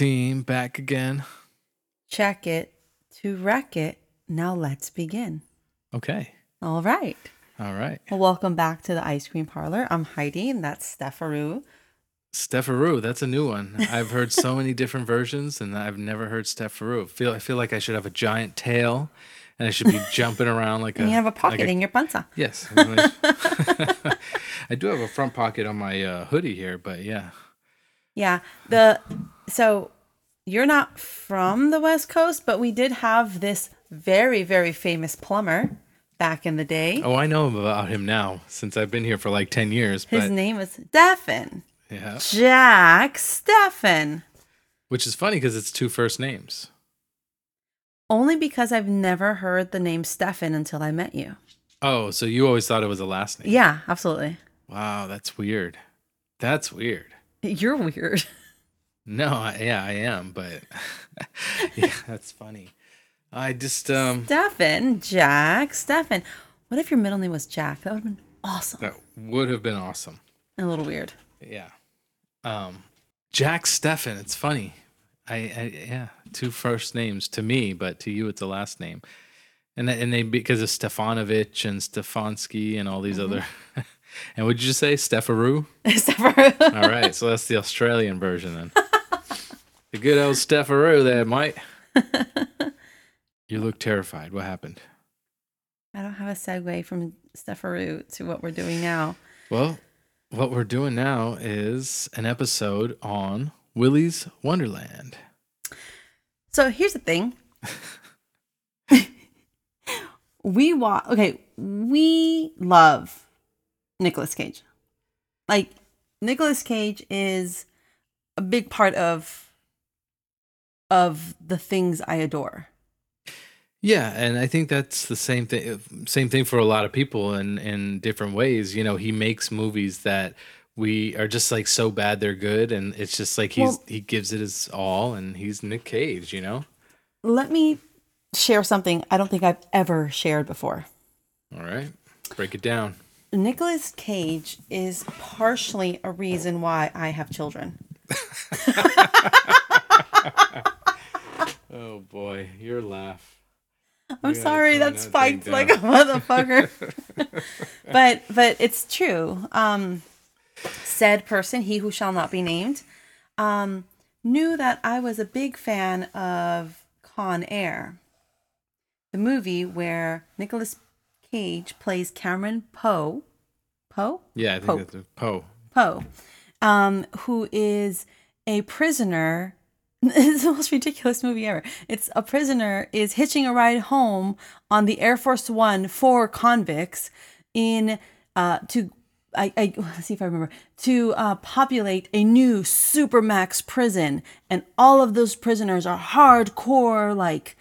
Team back again. Check it to wreck it. Now let's begin. Okay. All right. All right. Well, welcome back to the ice cream parlor. I'm Heidi, and that's Stefaru. Stepharoo, that's a new one. I've heard so many different versions, and I've never heard Stepharoo. Feel I feel like I should have a giant tail, and I should be jumping around like a. You have a pocket like a- in your panza. Yes. I do have a front pocket on my uh, hoodie here, but yeah. Yeah. The so you're not from the West Coast, but we did have this very, very famous plumber back in the day. Oh, I know about him now since I've been here for like ten years. His But name was Stefan. yeah, Jack Stefan. which is funny because it's two first names. Only because I've never heard the name Stefan until I met you. Oh, so you always thought it was a last name? Yeah, absolutely. Wow, that's weird. That's weird. You're weird. No, I, yeah, I am, but yeah, that's funny. I just um Stefan, Jack, Stefan. What if your middle name was Jack? That would have been awesome. that would have been awesome. A little weird. Yeah. Um Jack Stefan, it's funny. I, I yeah, two first names to me, but to you it's a last name. And and they because of Stefanovich and Stefanski and all these other And would you just say Stefaroo? Stefan. All right, so that's the Australian version then. The good old Stefaroo there, mate. You look terrified. What happened? I don't have a segue from Stefaroo to what we're doing now. Well, what we're doing now is an episode on Willy's Wonderland. So here's the thing. we watch. Okay, we love Nicolas Cage. Like Nicolas Cage is a big part of of the things I adore. Yeah, and I think that's the same thing same thing for a lot of people in in different ways. You know, he makes movies that we are just like so bad they're good and it's just like he's Well- he gives it his all and he's Nick Cage, you know? Let me share something I don't think I've ever shared before. All right. Break it down. Nicolas Cage is partially a reason why I have children. Oh boy, your laugh. I'm You sorry, that that spiked thing like a motherfucker. but but it's true. Um said person, he who shall not be named, um, knew that I was a big fan of Con Air, the movie where Nicholas Cage plays Cameron Poe. Poe? Yeah, I think Pope. that's Poe. Poe, um, who is a prisoner. It's the most ridiculous movie ever. It's a prisoner is hitching a ride home on the Air Force One for convicts in uh, to I, I let's see if I remember to uh, populate a new supermax prison, and all of those prisoners are hardcore like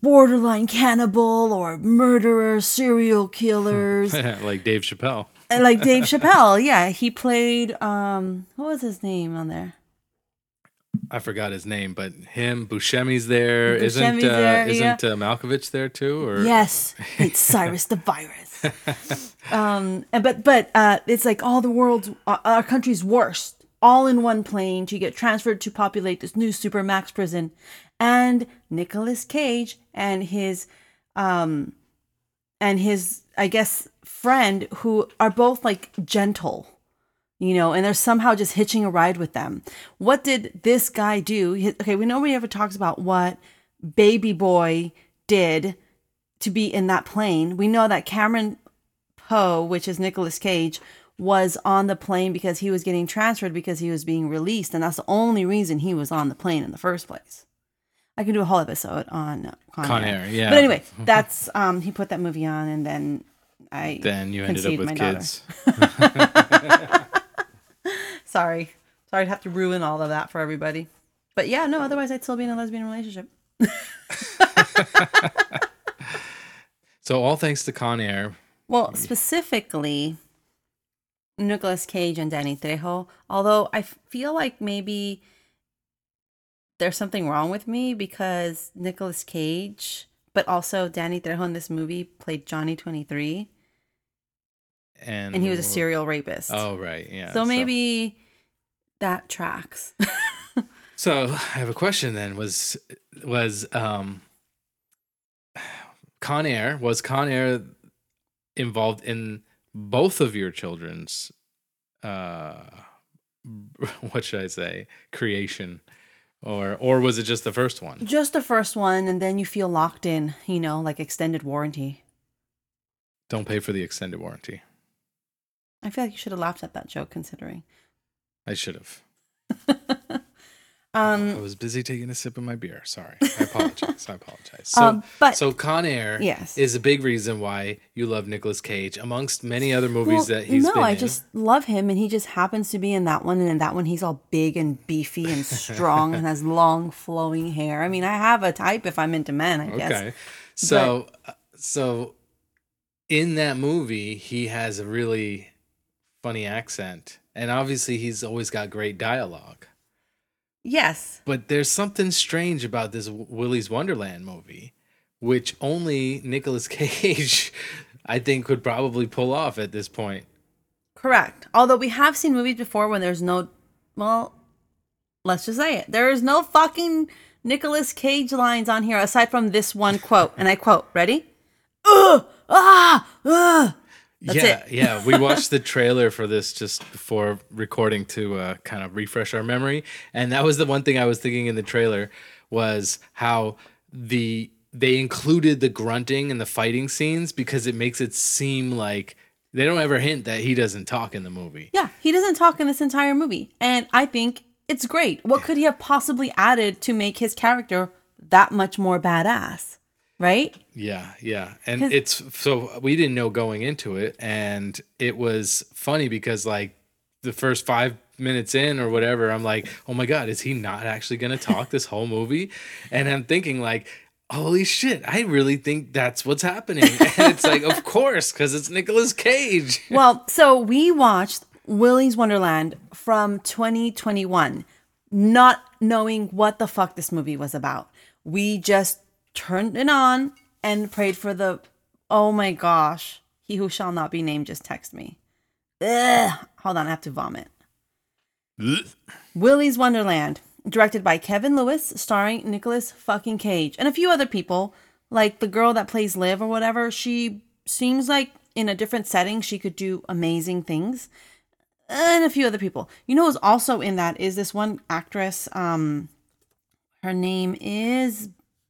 borderline cannibal or murderers, serial killers like Dave Chappelle. like Dave Chappelle, yeah, he played um what was his name on there? I forgot his name, but him, Buscemi's there. Buscemi's not uh, there, yeah. isn't uh, Malkovich there too? Or Yes, it's Cyrus the Virus. Um, and- but but uh, it's like all the world's uh, our country's worst, all in one plane to get transferred to populate this new super max prison, and Nicolas Cage and his um and his I guess friend who are both like gentle. You know, and they're somehow just hitching a ride with them. What did this guy do? Okay, we nobody ever talks about what Baby Boy did to be in that plane. We know that Cameron Poe, which is Nicolas Cage, was on the plane because he was getting transferred because he was being released, and that's the only reason he was on the plane in the first place. I can do a whole episode on uh, Con, Con Air. Air, yeah. But anyway, that's um he put that movie on, and then I Then you ended up with kids. Sorry. Sorry to have to ruin all of that for everybody. But yeah, no, otherwise I'd still be in a lesbian relationship. So all thanks to Con Air. Well, specifically Nicolas Cage and Danny Trejo, although I feel like maybe there's something wrong with me because Nicolas Cage, but also Danny Trejo in this movie played Johnny 23 And, and he was a serial rapist. Oh right, yeah. so maybe that tracks. So I have a question then. Was was um Con Air was Con Air involved in both of your children's uh what should I say creation or or was it just the first one? Just the first one, and then you feel locked in, you know, like extended warranty. Don't pay for the extended warranty. I feel like you should have laughed at that joke considering. I should have. Um, I was busy taking a sip of my beer. Sorry. I apologize. I apologize. So, Um, but- so Con Air Yes. is a big reason why you love Nicolas Cage, amongst many other movies well, that he's no, been I in. just love him, and he just happens to be in that one, and in that one he's all big and beefy and strong and has long flowing hair. I mean, I have a type if I'm into men, I guess. Okay. So uh, so in that movie, he has a really funny accent, and obviously he's always got great dialogue. Yes. But there's something strange about this Willy's Wonderland movie, which only Nicolas Cage, I think, could probably pull off at this point. Correct. Although we have seen movies before when there's no, well, let's just say it. There is no fucking Nicolas Cage lines on here aside from this one quote. And I quote, ready? Ugh! Ah! Ugh! That's yeah, yeah. We watched the trailer for this just before recording to uh, kind of refresh our memory, and that was the one thing I was thinking in the trailer was how the they included the grunting and the fighting scenes because it makes it seem like they don't ever hint that he doesn't talk in the movie. Yeah, he doesn't talk in this entire movie. And I think it's great. What could he have possibly added to make his character that much more badass? Right? Yeah, yeah. And it's so we didn't know going into it and it was funny because like the first 5 minutes in or whatever, I'm like, "Oh my god, is he not actually going to talk this whole movie?" And I'm thinking like, "Holy shit, I really think that's what's happening." And it's like, "Of course, cuz it's Nicolas Cage." Well, so we watched Willy's Wonderland from 2021, not knowing what the fuck this movie was about. We just turned it on and prayed for the, oh my gosh, he who shall not be named just text me. Ugh. Hold on, I have to vomit. Willy's Wonderland, directed by Kevin Lewis, starring Nicholas fucking Cage and a few other people, like the girl that plays Liv or whatever. She seems like in a different setting she could do amazing things, and a few other people. You know who's also in that is this one actress. Um, her name is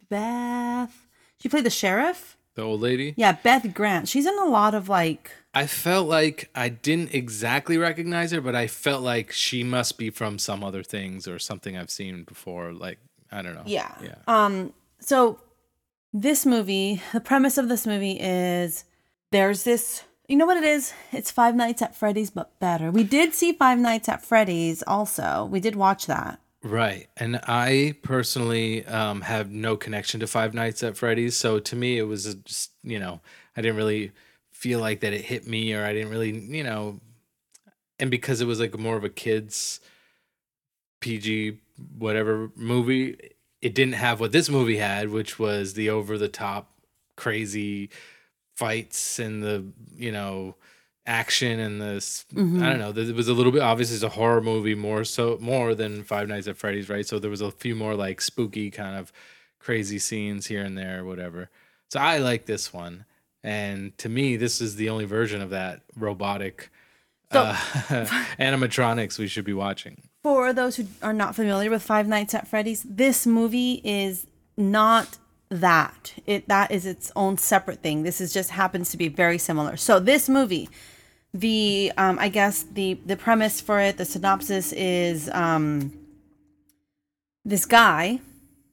Beth. She played the sheriff. The old lady? Yeah, Beth Grant. She's in a lot of like I felt like I didn't exactly recognize her, but I felt like she must be from some other things or something I've seen before like I don't know. Yeah. Yeah. Um, so this movie, the premise of this movie is there's this you know what it is? It's Five Nights at Freddy's but better. We did see Five Nights at Freddy's also. We did watch that. Right. And I personally um, have no connection to Five Nights at Freddy's. So to me, it was just, you know, I didn't really feel like that it hit me or I didn't really, you know, and because it was like more of a kid's PG whatever movie, it didn't have what this movie had, which was the over the top crazy fights and the, you know, action and this I don't know. It was a little bit obviously it's a horror movie more so more than Five Nights at Freddy's, right? So there was a few more like spooky kind of crazy scenes here and there, whatever. So I like this one. And to me, this is the only version of that robotic So- uh, animatronics we should be watching. For those who are not familiar with Five Nights at Freddy's, this movie is not that. It that is its own separate thing. This is just happens to be very similar. So this movie, the um, I guess the the premise for it, the synopsis is um, this guy,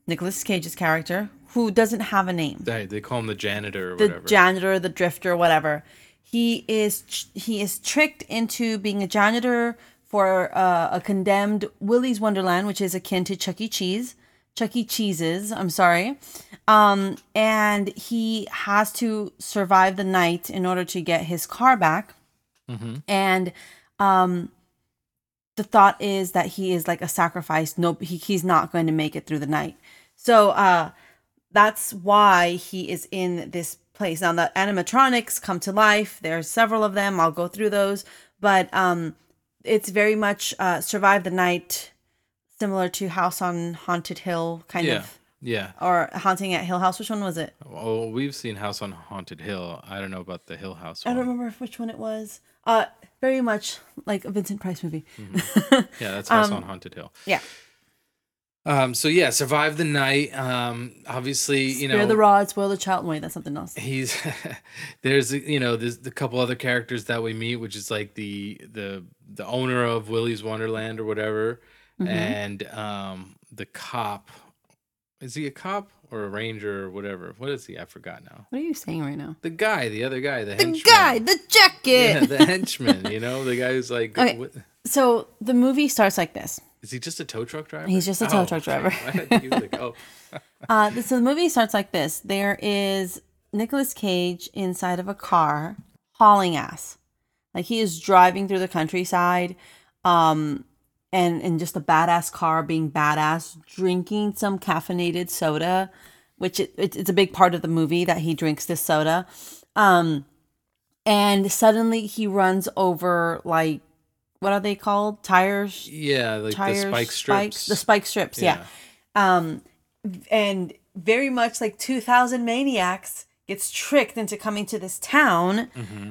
Nicholas Cage's character, who doesn't have a name They, they call him the janitor or the whatever. janitor, the drifter, whatever. He is he is tricked into being a janitor for uh, a condemned Willy's Wonderland, which is akin to Chuck E. Cheese, Chuck E. Cheese's. I'm sorry, um, and he has to survive the night in order to get his car back. And um, the thought is that he is like a sacrifice. No, he, he's not going to make it through the night. So uh, that's why he is in this place. Now the animatronics come to life. There's several of them. I'll go through those, but um, it's very much uh, survive the night similar to House on Haunted Hill, kind Yeah. of, Yeah. or Haunting at Hill House. Which one was it? Oh, we've seen House on Haunted Hill. I don't know about the Hill House. I don't remember which one it was. Uh, very much like a Vincent Price movie. Yeah, that's House Um, on Haunted Hill. Yeah. Um. So yeah, survive the night. Um. Obviously, you Spare know, the rod, spoil the child. Wait, that's something else. he's there's you know there's the couple other characters that we meet which is like the the the owner of Willy's Wonderland or whatever Mm-hmm. and um the cop is he a cop or a ranger or whatever what is he I forgot now What are you saying right now? the guy the other guy the, henchman. The henchman guy, the jacket. yeah the henchman you know the guy who's like Okay. what, So the movie starts like this. is he just a tow truck driver He's just a tow truck driver. I think he was like, oh Uh, so the movie starts like this. There is Nicolas Cage inside of a car hauling ass. Like he is driving through the countryside, um, and in just a badass car, being badass, drinking some caffeinated soda, which it, it, it's a big part of the movie that he drinks this soda. Um, and suddenly he runs over like what are they called? Tires, yeah like tires, the spike strips the spike strips. yeah um and very much like 2000 maniacs gets tricked into coming to this town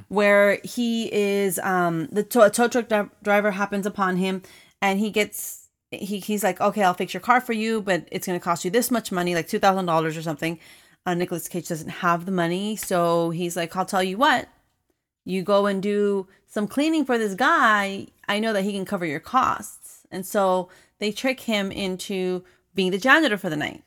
where he is um the tow, a tow truck dri- driver happens upon him and he gets he, he's like okay i'll fix your car for you but it's going to cost you this much money like $2000 or something uh, Nicolas Cage doesn't have the money so he's like I'll tell you what you go and do some cleaning for this guy, I know that he can cover your costs. And so they trick him into being the janitor for the night.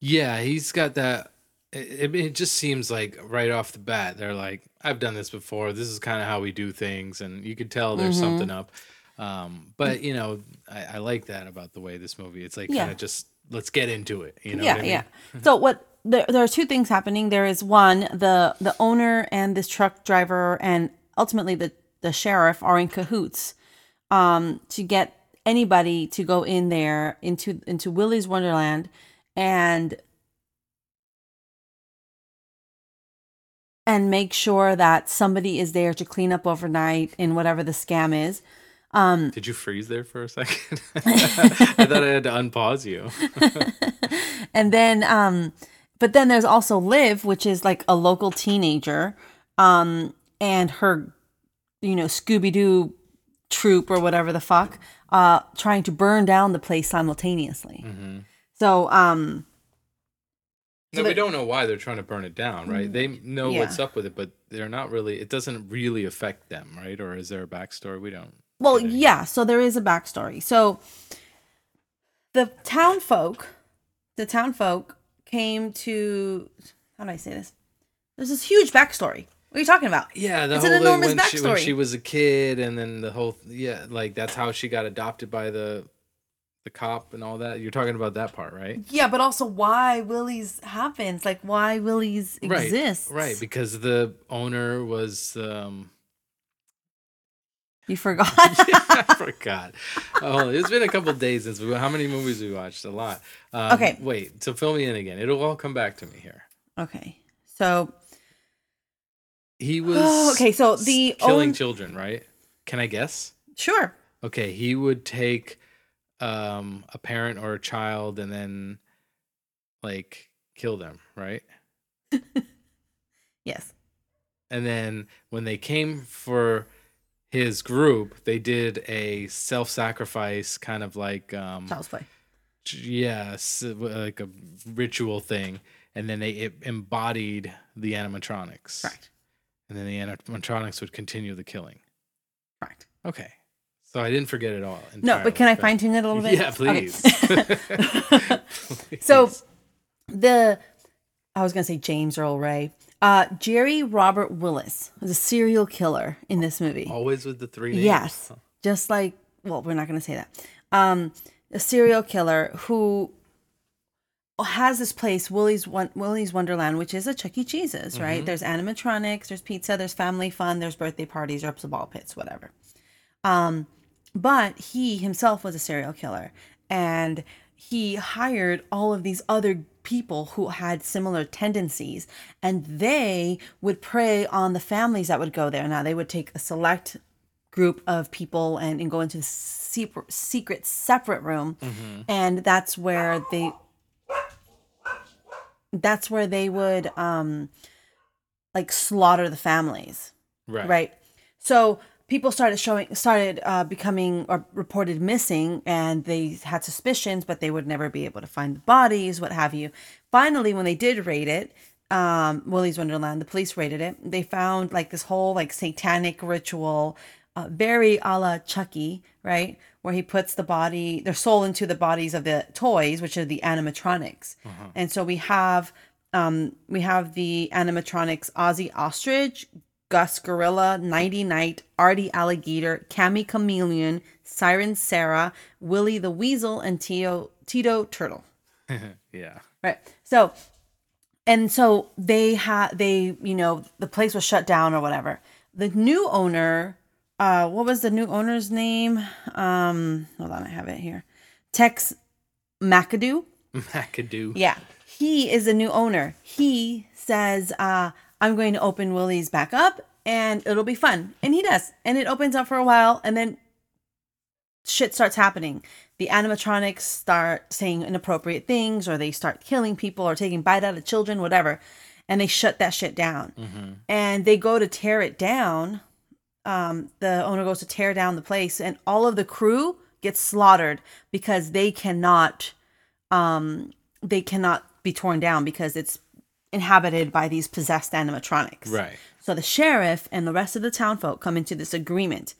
Yeah, he's got that. It, it just seems like right off the bat, they're like, "I've done this before. This is kind of how we do things," and you could tell there's Mm-hmm. something up. Um, but you know, I, I like that about the way this movie. It's like Yeah. kind of just let's get into it. You know? yeah, I mean? yeah. so what there, there are two things happening. There is one, the the owner and this truck driver and ultimately the the sheriff are in cahoots um to get anybody to go in there into into Willy's Wonderland and and make sure that somebody is there to clean up overnight in whatever the scam is. Um Did you freeze there for a second? I thought I had to unpause you. and then um but then there's also liv which is like a local teenager um and her you know scooby-doo troop or whatever the fuck uh trying to burn down the place simultaneously so um No, that- we don't know why they're trying to burn it down, right? They know Yeah. what's up with it, but they're not really. It doesn't really affect them, right? Or is there a backstory? We don't. Well yeah so there is a backstory so the town folk the town folk came to how do i say this there's this huge backstory what are you talking about Yeah, the It's an whole enormous when she, when she was a kid, and then the whole yeah, like that's how she got adopted by the the cop and all that. You're talking about that part, right? Yeah, but also why Willy's happens, like why Willy's exists. Right, right, because the owner was um You forgot. I forgot. Oh, it's been a couple days since we. How many movies we watched? A lot. Um, Okay. Wait. So fill me in again. It'll all come back to me here. okay, so He was. oh, okay, so the killing own- children, right? Can I guess? sure. Okay, he would take um a parent or a child and then like kill them, right? Yes. And then when they came for his group, they did a self-sacrifice kind of like um Child's play. yes, like a ritual thing, and then they it embodied the animatronics. Right. And then the animatronics would continue the killing. Right. Okay. So I didn't forget it all. No, but can I entirely, fine tune it a little bit? Yeah, Okay. please. So the I was gonna say James Earl Ray. Uh, Jerry Robert Willis was a serial killer in this movie. always with the three names. Yes. Just like, well, we're not going to say that. Um, a serial killer who has this place, Willy's Willy's Wonderland, which is a Chuck E. Cheese's, right? There's animatronics, there's pizza, there's family fun, there's birthday parties, there's ball pits, whatever. Um, but he himself was a serial killer, and he hired all of these other people who had similar tendencies, and they would prey on the families that would go there. Now they would take a select group of people and, and go into secret, secret separate room and that's where they that's where they would um like slaughter the families Right. right so people started showing started uh, becoming or reported missing and they had suspicions but they would never be able to find the bodies what have you. Finally when they did raid it um willy's wonderland the police raided it they found like this whole like satanic ritual uh, very a la chucky right? Where he puts the body their soul into the bodies of the toys which are the animatronics. And so we have um we have the animatronics ozzy ostrich Gus Gorilla, Nighty Night, Artie Alligator, Cammy Chameleon, Siren Sarah, Willy the Weasel, and Tito Tito Turtle. Yeah. Right. So, and so they had they you know the place was shut down or whatever. The new owner, uh, what was the new owner's name? Um, hold on, I have it here. Tex McAdoo. McAdoo. Yeah. He is a new owner. He says, uh, I'm going to open Willy's back up and it'll be fun. And he does. And it opens up for a while and then shit starts happening. The animatronics start saying inappropriate things or they start killing people or taking bite out of children, whatever. And they shut that shit down. And they go to tear it down. Um, the owner goes to tear down the place and all of the crew gets slaughtered because they cannot um they cannot be torn down because it's inhabited by these possessed animatronics. Right. So the sheriff and the rest of the townfolk come into this agreement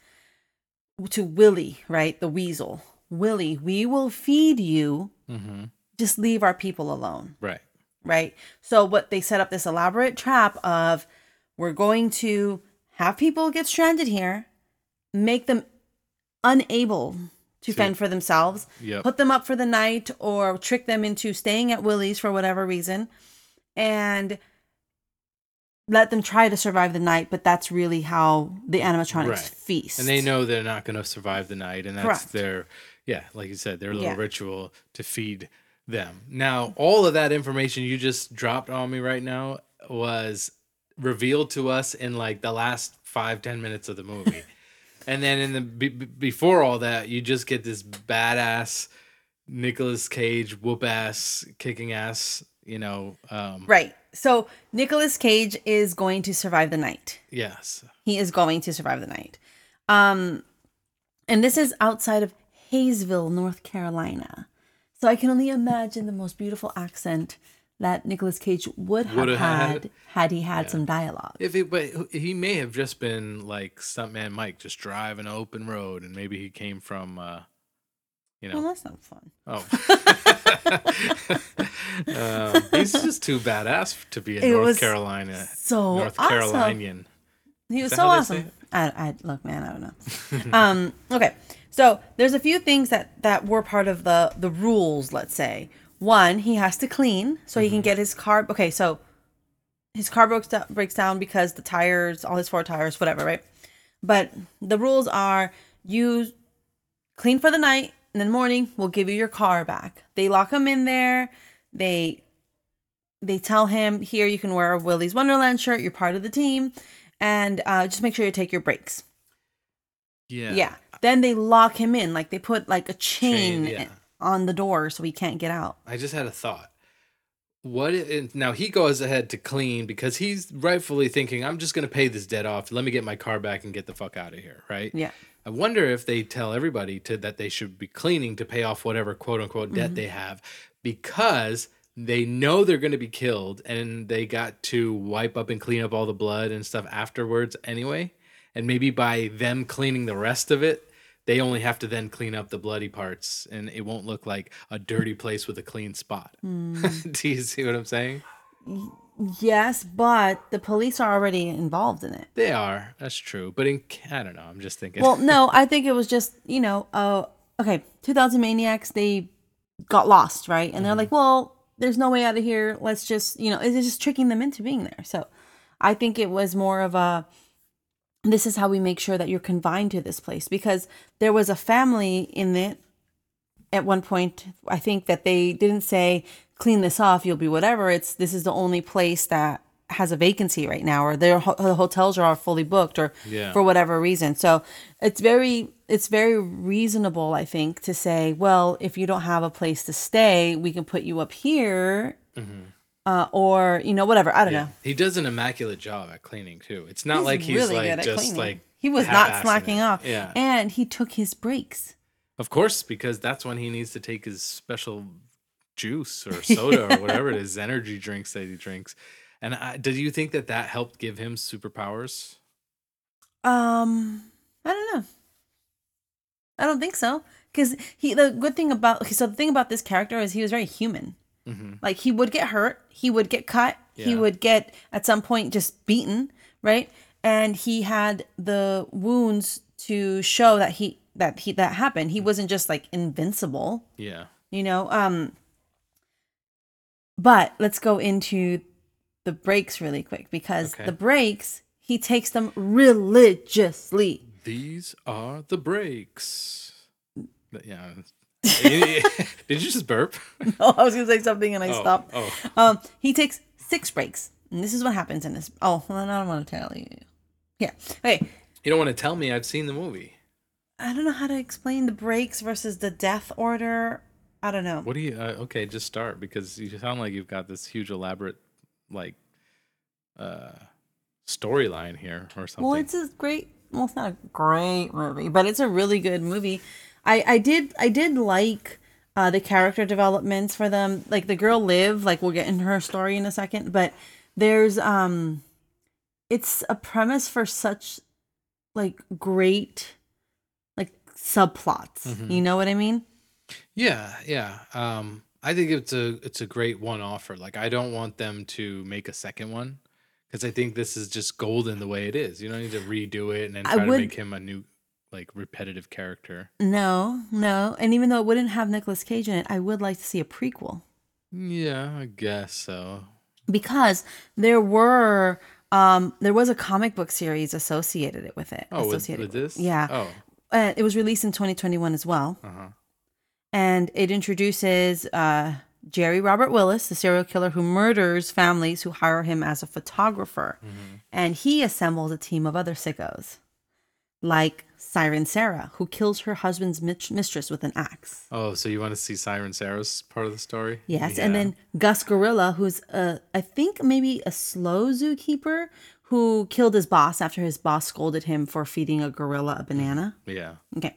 to Willy, right? The weasel. Willy, we will feed you. Mm-hmm. Just leave our people alone, Right. right? So what they set up this elaborate trap of we're going to have people get stranded here, make them unable to fend for themselves, Yep. put them up for the night or trick them into staying at Willy's for whatever reason and let them try to survive the night, but that's really how the animatronics Right. feast. And they know they're not going to survive the night, and that's Correct. their, yeah, like you said, their little Yeah. ritual to feed them. Now, all of that information you just dropped on me right now was revealed to us in like the last five ten minutes of the movie, and then in the be- before all that, you just get this badass Nicolas Cage whoop ass kicking ass, you know, um, Right. So nicholas Cage is going to survive the night. yes, He is going to survive the night. Um and this is outside of Hayesville, North Carolina. So I can only imagine the most beautiful accent that Nicolas Cage would have Would have had had. had he had some dialogue. If it, but he may have just been like stuntman Mike, just driving an open road, and maybe he came from, uh, you Well, that's not fun. oh, um, he's just too badass to be a It North was Carolina, So North awesome. Carolinian. He was so how they say awesome. I, I look, man, I don't know. um, okay, so there's a few things that that were part of the the rules. Let's say one, he has to clean so Mm-hmm. he can get his car. Okay, so his car breaks down, breaks down because the tires, all his four tires, whatever, right? But the rules are you clean for the night, and then morning we'll give you your car back. They lock him in there. They they tell him here you can wear a Willy's Wonderland shirt. You're part of the team, and uh, just make sure you take your breaks. Yeah, Yeah. Then they lock him in, like they put like a chain, Chain, yeah. on the door so he can't get out. I just had a thought. What if, now he goes ahead to clean because he's rightfully thinking, I'm just going to pay this debt off. Let me get my car back and get the fuck out of here, right? Yeah. I wonder if they tell everybody to that they should be cleaning to pay off whatever quote unquote Mm-hmm. debt they have because they know they're going to be killed and they got to wipe up and clean up all the blood and stuff afterwards anyway. And maybe by them cleaning the rest of it, they only have to then clean up the bloody parts and it won't look like a dirty place with a clean spot. Mm. Do you see what I'm saying? Yes, but the police are already involved in it. They are. That's true. But in I don't know. I'm just thinking. Well, no, I think it was just, you know, uh, okay, 2000 Maniacs, they got lost, right? And they're Mm-hmm. like, well, there's no way out of here. Let's just, you know, it's just tricking them into being there. So I think it was more of a, this is how we make sure that you're confined to this place because there was a family in it at one point. I think that they didn't say, clean this off, you'll be whatever. It's, this is the only place that has a vacancy right now or their ho- the hotels are all fully booked or Yeah. for whatever reason. So it's very it's very reasonable I think to say, well, if you don't have a place to stay, we can put you up here. Uh, or you know whatever I don't know. He does an immaculate job at cleaning too. It's not like he's like just cleaning. like he was not slacking off. Yeah, and he took his breaks. of course, because that's when he needs to take his special juice or soda or whatever it is, energy drinks that he drinks. And I, did you think that that helped give him superpowers? Um, I don't know. I don't think so. Because he, the good thing about, so the thing about this character is he was very human. Mm-hmm. Like he would get hurt, he would get cut, he would get at some point just beaten, right? And he had the wounds to show that he that he that happened. He wasn't just like invincible, Yeah. you know. Um, but let's go into the breaks really quick because Okay. the breaks he takes them religiously. These are the breaks. Yeah. Did you just burp? Oh, I was gonna say something and I Oh, stopped. Oh, Um, he takes six breaks, and this is what happens in this. Oh, well, I don't want to tell you. Yeah. Okay. you don't want to tell me I've seen the movie. I don't know how to explain the breaks versus the death order. I don't know. What do you? Uh, okay, just start because you sound like you've got this huge elaborate, like, uh, storyline here or something. Well, it's a great. Well, it's not a great movie, but it's a really good movie. I I did I did like uh, the character developments for them. Like the girl Liv, like we'll get into her story in a second, but there's um, it's a premise for such like great like subplots. Mhm. You know what I mean? Yeah, yeah. Um, I think it's a it's a great one offer. Like I don't want them to make a second one because I think this is just golden the way it is. You don't need to redo it and then I try to would- make him a new like repetitive character. No, no. And even though it wouldn't have Nicolas Cage in it, I would like to see a prequel. Yeah, I guess so. because there were um there was a comic book series associated with it Oh, with, associated with this? yeah Oh, uh, it was released in 2021 as well uh huh. And it introduces uh jerry robert willis the serial killer who murders families who hire him as a photographer Mm-hmm. and he assembles a team of other sickos like siren sarah who kills her husband's mit- mistress with an axe Oh, so you want to see Siren Sarah's part of the story? Yes, and then Gus Gorilla, who's a, I think maybe a slow zookeeper who killed his boss after his boss scolded him for feeding a gorilla a banana. yeah. Okay.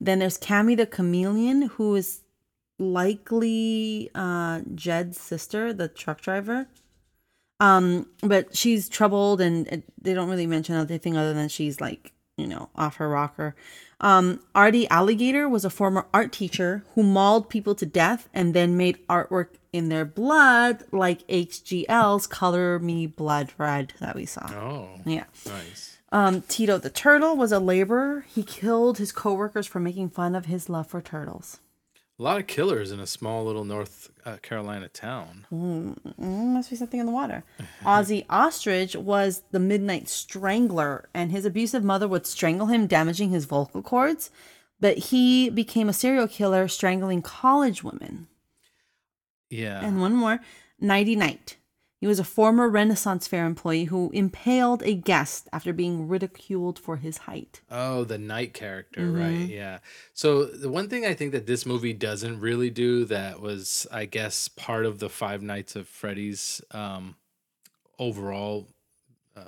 Then there's Cammy the chameleon, who is likely uh, Jed's sister, the truck driver. Um, but she's troubled, and it, they don't really mention anything other than she's like, you know, off her rocker. Um, Artie Alligator was a former art teacher who mauled people to death and then made artwork in their blood, like HGL's "Color Me Blood Red" that we saw. Oh, Yeah. nice. Um, Tito the turtle was a laborer. He killed his coworkers for making fun of his love for turtles. A lot of killers in a small little North uh, Carolina town. Mm, must be something in the water. Ozzy Ostrich was the midnight strangler, and his abusive mother would strangle him, damaging his vocal cords. But he became a serial killer, strangling college women. Yeah. And one more, Nighty Night. He was a former Renaissance Fair employee who impaled a guest after being ridiculed for his height. Oh, the knight character, Mm-hmm. right? Yeah. So the one thing I think that this movie doesn't really do that was, I guess, part of the Five Nights of Freddy's um, overall uh,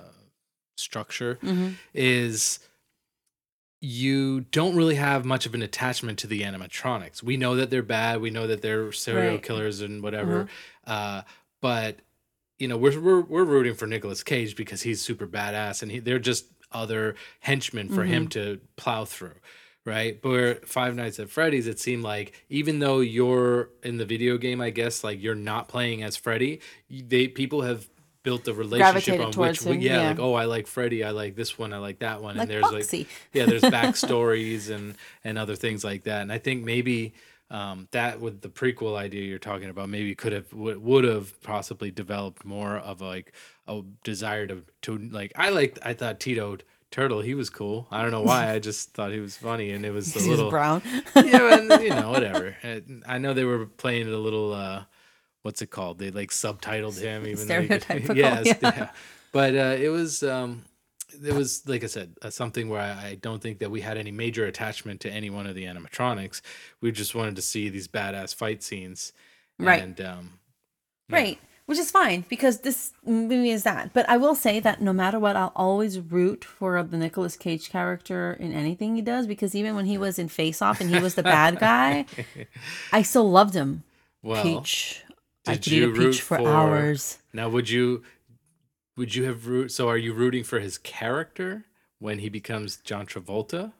structure Mm-hmm. is you don't really have much of an attachment to the animatronics. We know that they're bad. We know that they're serial Right. killers and whatever. Uh, but you know, we're, we're we're rooting for Nicolas Cage because he's super badass, and he, they're just other henchmen for him mm-hmm. to plow through, right? But where Five Nights at Freddy's, it seemed like even though you're in the video game, I guess like you're not playing as Freddy, they people have built a relationship on which, him, yeah, yeah. like oh, I like Freddy, I like this one, I like that one, Like and there's Foxy. like yeah, there's backstories and and other things like that, and I think maybe. Um, that with the prequel idea you're talking about maybe could have would, would have possibly developed more of like a desire to to like I like I thought Tito Turtle he was cool I don't know why I just thought he was funny and it was a little brown. yeah and, you know whatever I know they were playing it a little uh what's it called? They like subtitled him even though he yes, yeah. yeah. But uh, it was um, it was like I said, uh, something where I, I don't think that we had any major attachment to any one of the animatronics. We just wanted to see these badass fight scenes, Right. And um, Right. Which is fine because this movie is that. But I will say that no matter what, I'll always root for the Nicolas Cage character in anything he does because even when he was in Face Off and he was the bad guy, I still loved him. well, peach. I did eat a you root peach for, for- hours. Now, would you would you have root? So, are you rooting for his character when he becomes John Travolta,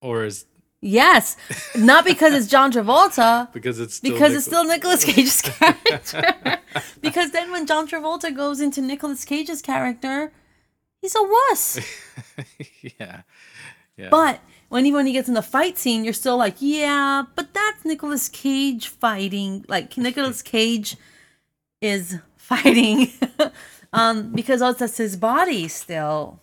or is Yes. Not because it's John Travolta. because it's still because it's still Nicolas Cage's character. because then when John Travolta goes into Nicolas Cage's character, he's a wuss. yeah, yeah. But when he when he gets in the fight scene, you're still like, yeah, but that's Nicolas Cage fighting. Like Nicolas Cage is fighting, um, because that's his body still.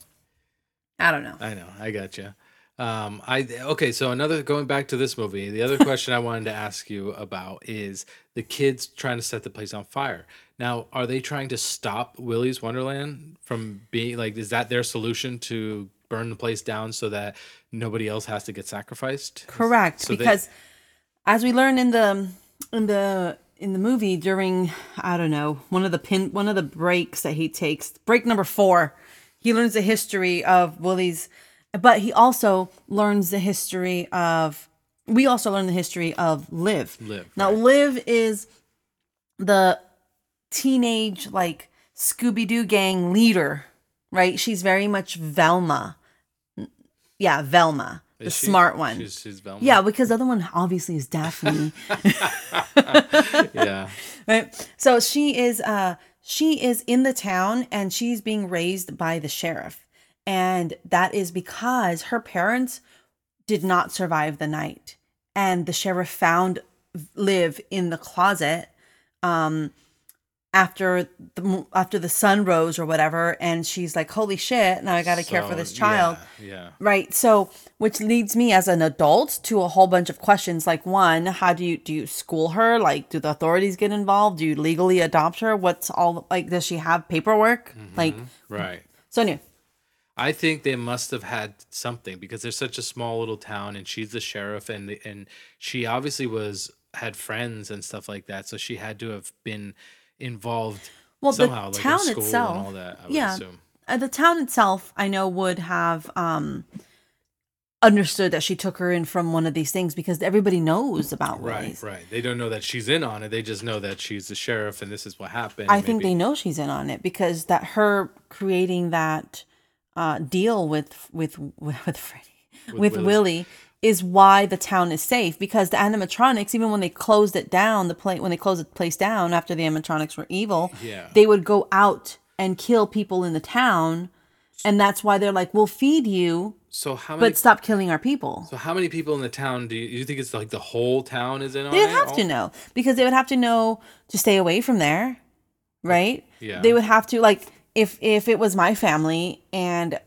I don't know. I know, I got you. Um, I okay. So another going back to this movie, the other question I wanted to ask you about is the kids trying to set the place on fire. Now, are they trying to stop Willy's Wonderland from being like? Is that their solution to burn the place down so that nobody else has to get sacrificed? Correct, So they- because as we learn in the in the in the movie during I don't know one of the pin one of the breaks that he takes break number four, he learns the history of Willy's, but he also learns the history of. We also learn the history of Liv. Liv, now, Liv is the teenage like Scooby Doo gang leader, right? She's very much Velma. Yeah, Velma, the she? smart one. She's, she's. Yeah, because the other one obviously is Daphne, yeah. right? So she is uh she is in the town and she's being raised by the sheriff. And that is because her parents did not survive the night. And the sheriff found Liv in the closet um after the after the sun rose or whatever and she's like holy shit now I got to care for this child. Yeah. yeah. Right. So, which leads me as an adult to a whole bunch of questions. Like, one, how do you do you school her? Like, do the authorities get involved? Do you legally adopt her? What's all like? Does she have paperwork? Mm-hmm, like, Right. so anyway, I think they must have had something because they're such a small little town, and she's the sheriff, and the, and she obviously was had friends and stuff like that, so she had to have been involved well, somehow, the like town itself, and all that. I would yeah, assume. uh, the town itself, I know would have um understood that she took her in from one of these things because everybody knows about Right, right. They don't know that she's in on it. They just know that she's the sheriff, and this is what happened. I and think they know she's in on it because that her creating that uh, deal with with with Freddie with, Willy. Willy is why the town is safe because the animatronics even when they closed it down the place when they closed the place down after the animatronics were evil Yeah. they would go out and kill people in the town and that's why they're like we'll feed you So how many? but stop killing our people so how many people in the town do you, you think it's like the whole town is in on They would it? have to know because they would have to know to stay away from there, right? Yeah. They would have to like if if it was my family and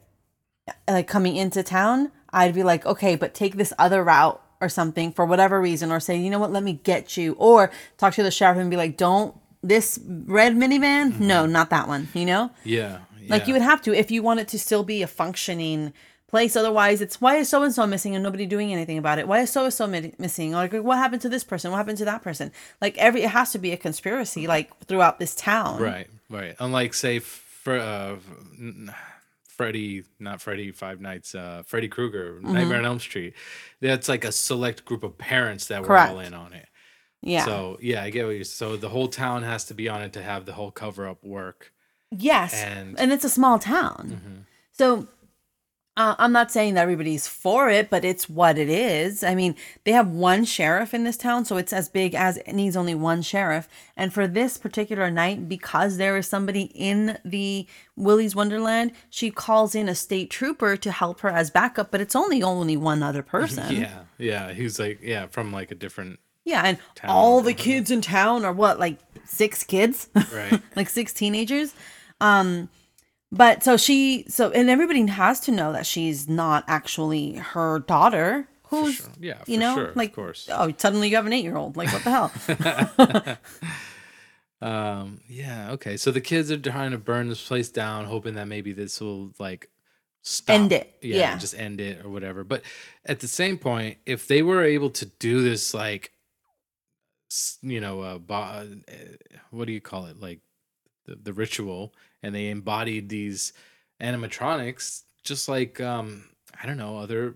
like coming into town, I'd be like, okay, but take this other route or something for whatever reason, or say, you know what, let me get you, or talk to the sheriff and be like, don't this red minivan, no, not that one, you know. Yeah. Like you would have to if you want it to still be a functioning place. Otherwise, it's why is so and so missing and nobody doing anything about it? Why is so and so missing? Or like what happened to this person? What happened to that person? Like every it has to be a conspiracy like throughout this town. Right, right. Unlike say for uh, Freddy, not Freddy Five Nights, uh, Freddy Krueger, Mm-hmm. Nightmare on Elm Street. That's like a select group of parents that were all in on it. Yeah. So yeah, I get what you're. So the whole town has to be on it to have the whole cover up work. yes. and- And, it's a small town. So uh, I'm not saying that everybody's for it, but it's what it is. I mean, they have one sheriff in this town, so it's as big as it needs only one sheriff. And for this particular night, because there is somebody in the Willy's Wonderland, she calls in a state trooper to help her as backup, but it's only only one other person. Yeah, yeah. He's like yeah from like a different Yeah, and all the kids in town are what, like six kids? right. like six teenagers. Um, but so she, so, and everybody has to know that she's not actually her daughter. Who's, sure. Yeah, you know, sure, of like, course. oh, suddenly you have an eight year old. Like, what the hell? Um, yeah, okay. So the kids are trying to burn this place down, hoping that maybe this will like stop. End it, yeah. just end it or whatever. But at the same point, if they were able to do this, like, you know, uh, bo- uh, what do you call it? Like the, the ritual, and they embodied these animatronics, just like um, I don't know, other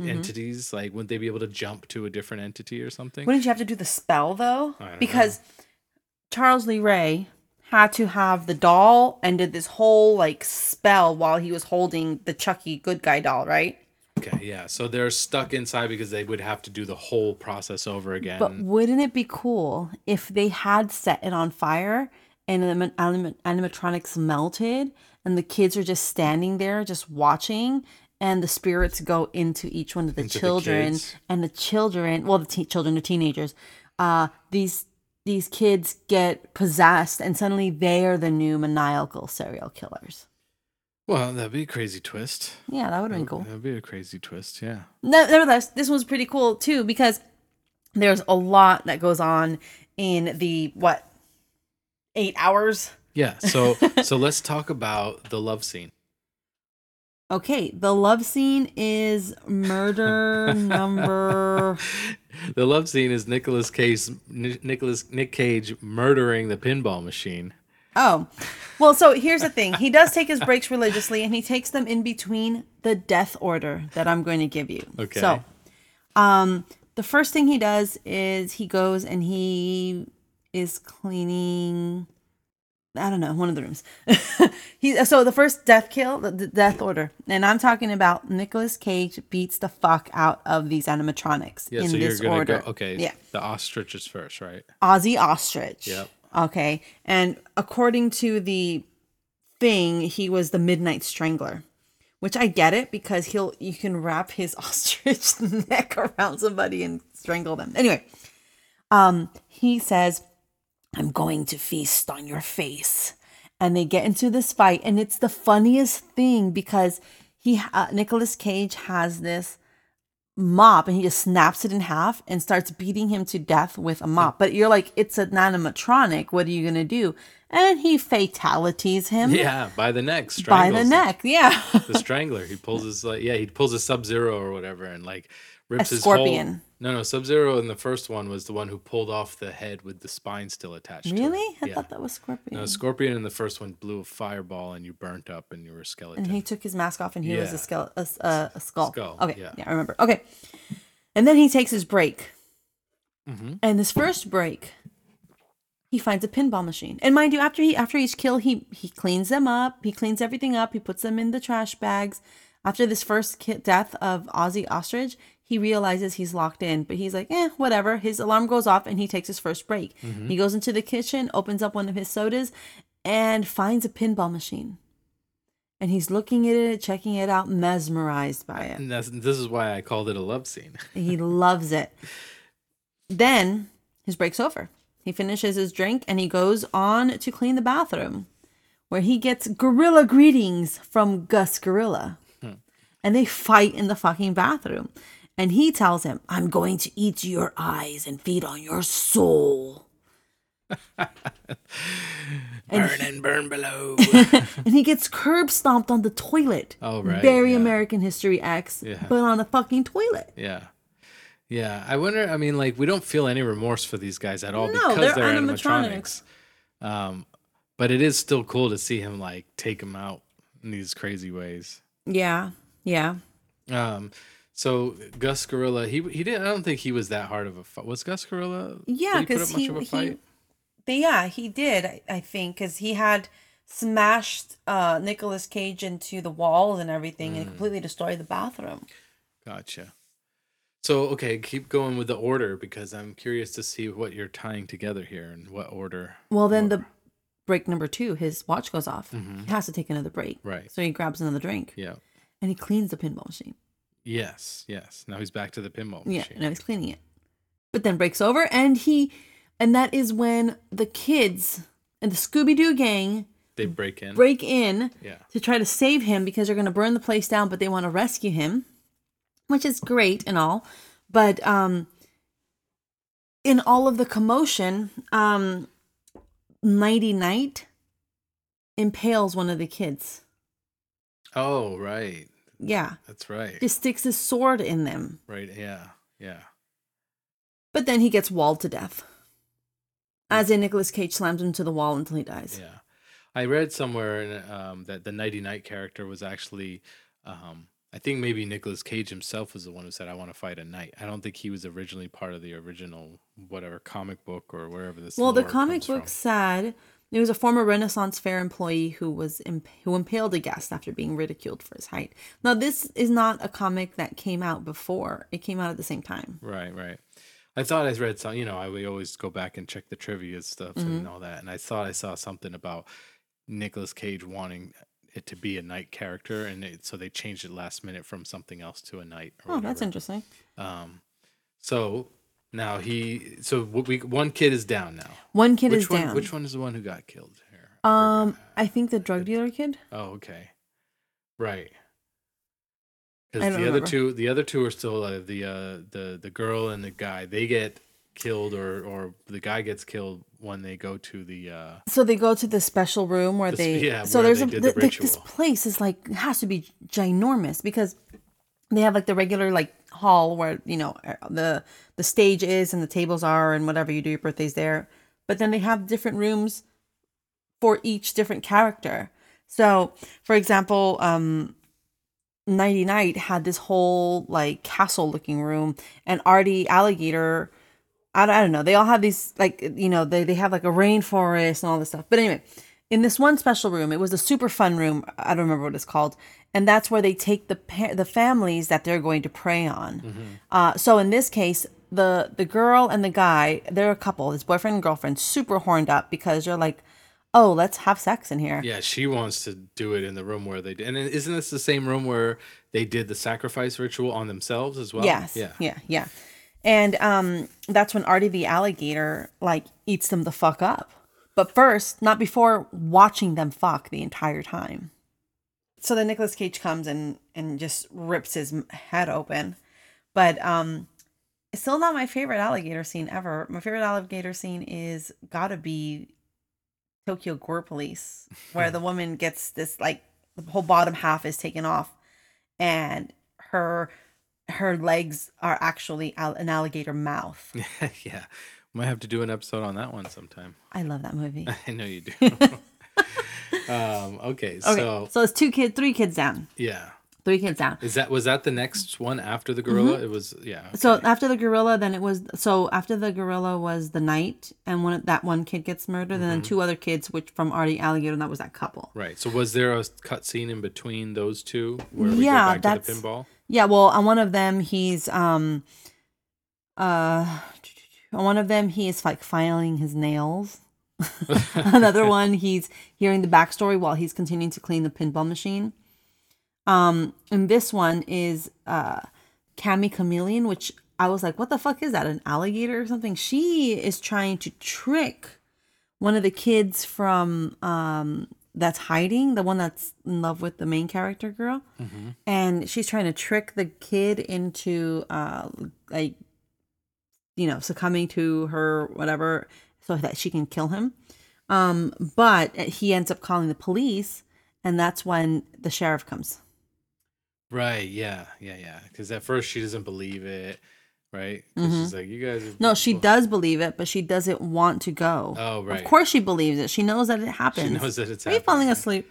Mhm. entities. Like, wouldn't they be able to jump to a different entity or something? Wouldn't you have to do the spell though? Because Charles Lee Ray had to have the doll and did this whole like spell while he was holding the Chucky good guy doll, right? Okay, yeah. So they're stuck inside because they would have to do the whole process over again. But wouldn't it be cool if they had set it on fire and the anim- anim- animatronics melted and the kids are just standing there just watching and the spirits go into each one of the Into children kids. and the children well the te- children the teenagers uh these these kids get possessed and suddenly they are the new maniacal serial killers well, that'd be a crazy twist. yeah that would have been cool That'd be a crazy twist, yeah. Ne- nevertheless, this one's pretty cool too because there's a lot that goes on in the what eight hours. Yeah. So so let's talk about the love scene. Okay, the love scene is murder number. the love scene is Nicholas Cage Nicholas Nick Cage murdering the pinball machine. Oh, well, so here's the thing. He does take his breaks religiously, and he takes them in between the death order that I'm going to give you. Okay. So, um, the first thing he does is he goes and he is cleaning. I don't know, one of the rooms. he so the first death kill, the, the death order, and I'm talking about Nicolas Cage beats the fuck out of these animatronics Yeah, in so you're this order. go okay. Yeah. The ostrich is first, right? Ozzy Ostrich. Yep. Okay. And according to the thing, he was the Midnight Strangler, which I get it because he'll you can wrap his ostrich neck around somebody and strangle them. Anyway, um, he says, "I'm going to feast on your face," and they get into this fight, and it's the funniest thing because he uh, Nicholas Cage has this mop and he just snaps it in half and starts beating him to death with a mop. But you're like, it's an animatronic. What are you gonna do? And he fatalities him Yeah, by the neck, by the him. neck. Yeah. the strangler. He pulls his like yeah, he pulls a Sub Zero or whatever, and like rips A his scorpion. Whole, no, no, Sub Zero in the first one was the one who pulled off the head with the spine still attached. to it. really? I Yeah. thought that was Scorpion. No, Scorpion in the first one blew a fireball and you burnt up and you were a skeleton. and he took his mask off and he was a, skull, a, a, a skull. Skull, Okay. yeah. Yeah. I remember. Okay. And then he takes his break. Mhm. And this first break, he finds a pinball machine. And mind you, after he after each kill, he he cleans them up. He cleans everything up. He puts them in the trash bags. After this first ki- death of Ozzy Ostrich, he realizes he's locked in, but he's like, eh, whatever. His alarm goes off and he takes his first break. He goes into the kitchen, opens up one of his sodas, and finds a pinball machine. And he's looking at it, checking it out, mesmerized by it. And that's, this is why I called it a love scene. He loves it. Then his break's over. He finishes his drink and he goes on to clean the bathroom, where he gets gorilla greetings from Gus Gorilla. And they fight in the fucking bathroom. And he tells him, I'm going to eat your eyes and feed on your soul. burn and burn below. And he gets curb stomped on the toilet. Oh, right, Very yeah. American History X, Yeah. but on the fucking toilet. yeah. Yeah. I wonder, I mean, like, we don't feel any remorse for these guys at all No, because they're they're, animatronics. animatronics. Um, but it is still cool to see him, like, take them out in these crazy ways. Yeah, yeah. Um, so Gus Gorilla, he he didn't. I don't think he was that hard of a fight. Was Gus Gorilla? Yeah, did he because he, he, fight? they, yeah, he did. I, I think because he had smashed uh Nicolas Cage into the walls and everything, Mm. and completely destroyed the bathroom. Gotcha. So okay, keep going with the order because I'm curious to see what you're tying together here and what order. Well, then the break number two, his watch goes off. Mhm. He has to take another break, Right. so he grabs another drink Yeah. and he cleans the pinball machine. Yes. Yes. Now he's back to the pinball machine. Yeah, now he's cleaning it. But then breaks over, and he, and that is when the kids and the Scooby Doo gang They break in. break in Yeah. to try to save him because they're going to burn the place down, but they want to rescue him, which is great and all. But um, in all of the commotion, um, Knighty Knight impales one of the kids. Oh, right. Yeah. That's right. Just sticks his sword in them. Right. Yeah. Yeah. But then he gets walled to death. As in Nicolas Cage slams him to the wall until he dies. Yeah. I read somewhere in, um, that the Knighty Knight character was actually, um, I think maybe Nicolas Cage himself was the one who said, I want to fight a knight. I don't think he was originally part of the original, whatever, comic book or wherever this Well, the comic comes from. book said it was a former Renaissance Fair employee who was imp- who impaled a guest after being ridiculed for his height. Now, this is not a comic that came out before; it came out at the same time. Right, right. I thought I read some, you know, I we always go back and check the trivia stuff Mm-hmm. and all that. And I thought I saw something about Nicolas Cage wanting it to be a knight character. And it, so they changed it last minute from something else to a knight. Oh, that's interesting. Um, so now he, so we, one kid is down now. One kid which is one, down. Which one is the one who got killed here? Um, I think the drug dealer kid. Oh, okay. Right. Because the other remember. two, the other two are still alive. The uh, the the girl and the guy, they get killed, or or the guy gets killed when they go to the. uh So they go to the special room where The they. yeah, so there's a the th- this place is like has to be ginormous because they have like the regular like hall where you know uh, the the stage is and the tables are and whatever you do your birthdays there, but then they have different rooms for each different character. So, for example, um, Knighty Knight had this whole like castle looking room, and Artie Alligator. I I don't know. They all have these like you know they they have like a rainforest and all this stuff. But anyway, in this one special room, it was a super fun room. I don't remember what it's called, and that's where they take the pa- the families that they're going to prey on. Uh, so in this case, the the girl and the guy, they're a couple, this boyfriend and girlfriend, super horned up because they're like, oh, let's have sex in here. Yeah, she wants to do it in the room where they did. And isn't this the same room where they did the sacrifice ritual on themselves as well? Yes. Yeah. Yeah. Yeah. And um, that's when Artie the alligator like eats them the fuck up. But first, not before watching them fuck the entire time. So then Nicolas Cage comes and and just rips his head open. But um, it's still not my favorite alligator scene ever. My favorite alligator scene is gotta be Tokyo Gore Police, where the woman gets this like the whole bottom half is taken off, and her her legs are actually al- an alligator mouth. yeah. Might have to do an episode on that one sometime. I love that movie. I know you do. um, okay, Okay, so so it's two kids, three kids down, yeah. three kids down. Is that was that the next one after the gorilla? It was yeah. Mm-hmm. So after the gorilla, then it was so after the gorilla was the night, and one that one kid gets murdered, and Mm-hmm. then two other kids, which from Artie Alligator, and that was that couple. right. So was there a cut scene in between those two where we Yeah, go back that's- to the pinball? Yeah, well, on one of them, he's um, uh, on one of them, he is like filing his nails. Another one, he's hearing the backstory while he's continuing to clean the pinball machine. Um, and this one is uh, Cammy Chameleon, which I was like, what the fuck is that? An alligator or something? She is trying to trick one of the kids from um that's hiding, the one that's in love with the main character girl, and she's trying to trick the kid into uh like you know succumbing to her whatever so that she can kill him. Um, but he ends up calling the police, and that's when the sheriff comes. Right. Yeah. Yeah. Yeah. Because at first she doesn't believe it. Right. 'Cause She's like, you guys. Are, Mm-hmm. No, she does believe it, but she doesn't want to go. Oh, right. Of course, she believes it. She knows that it happens. She knows that it's Are you falling asleep?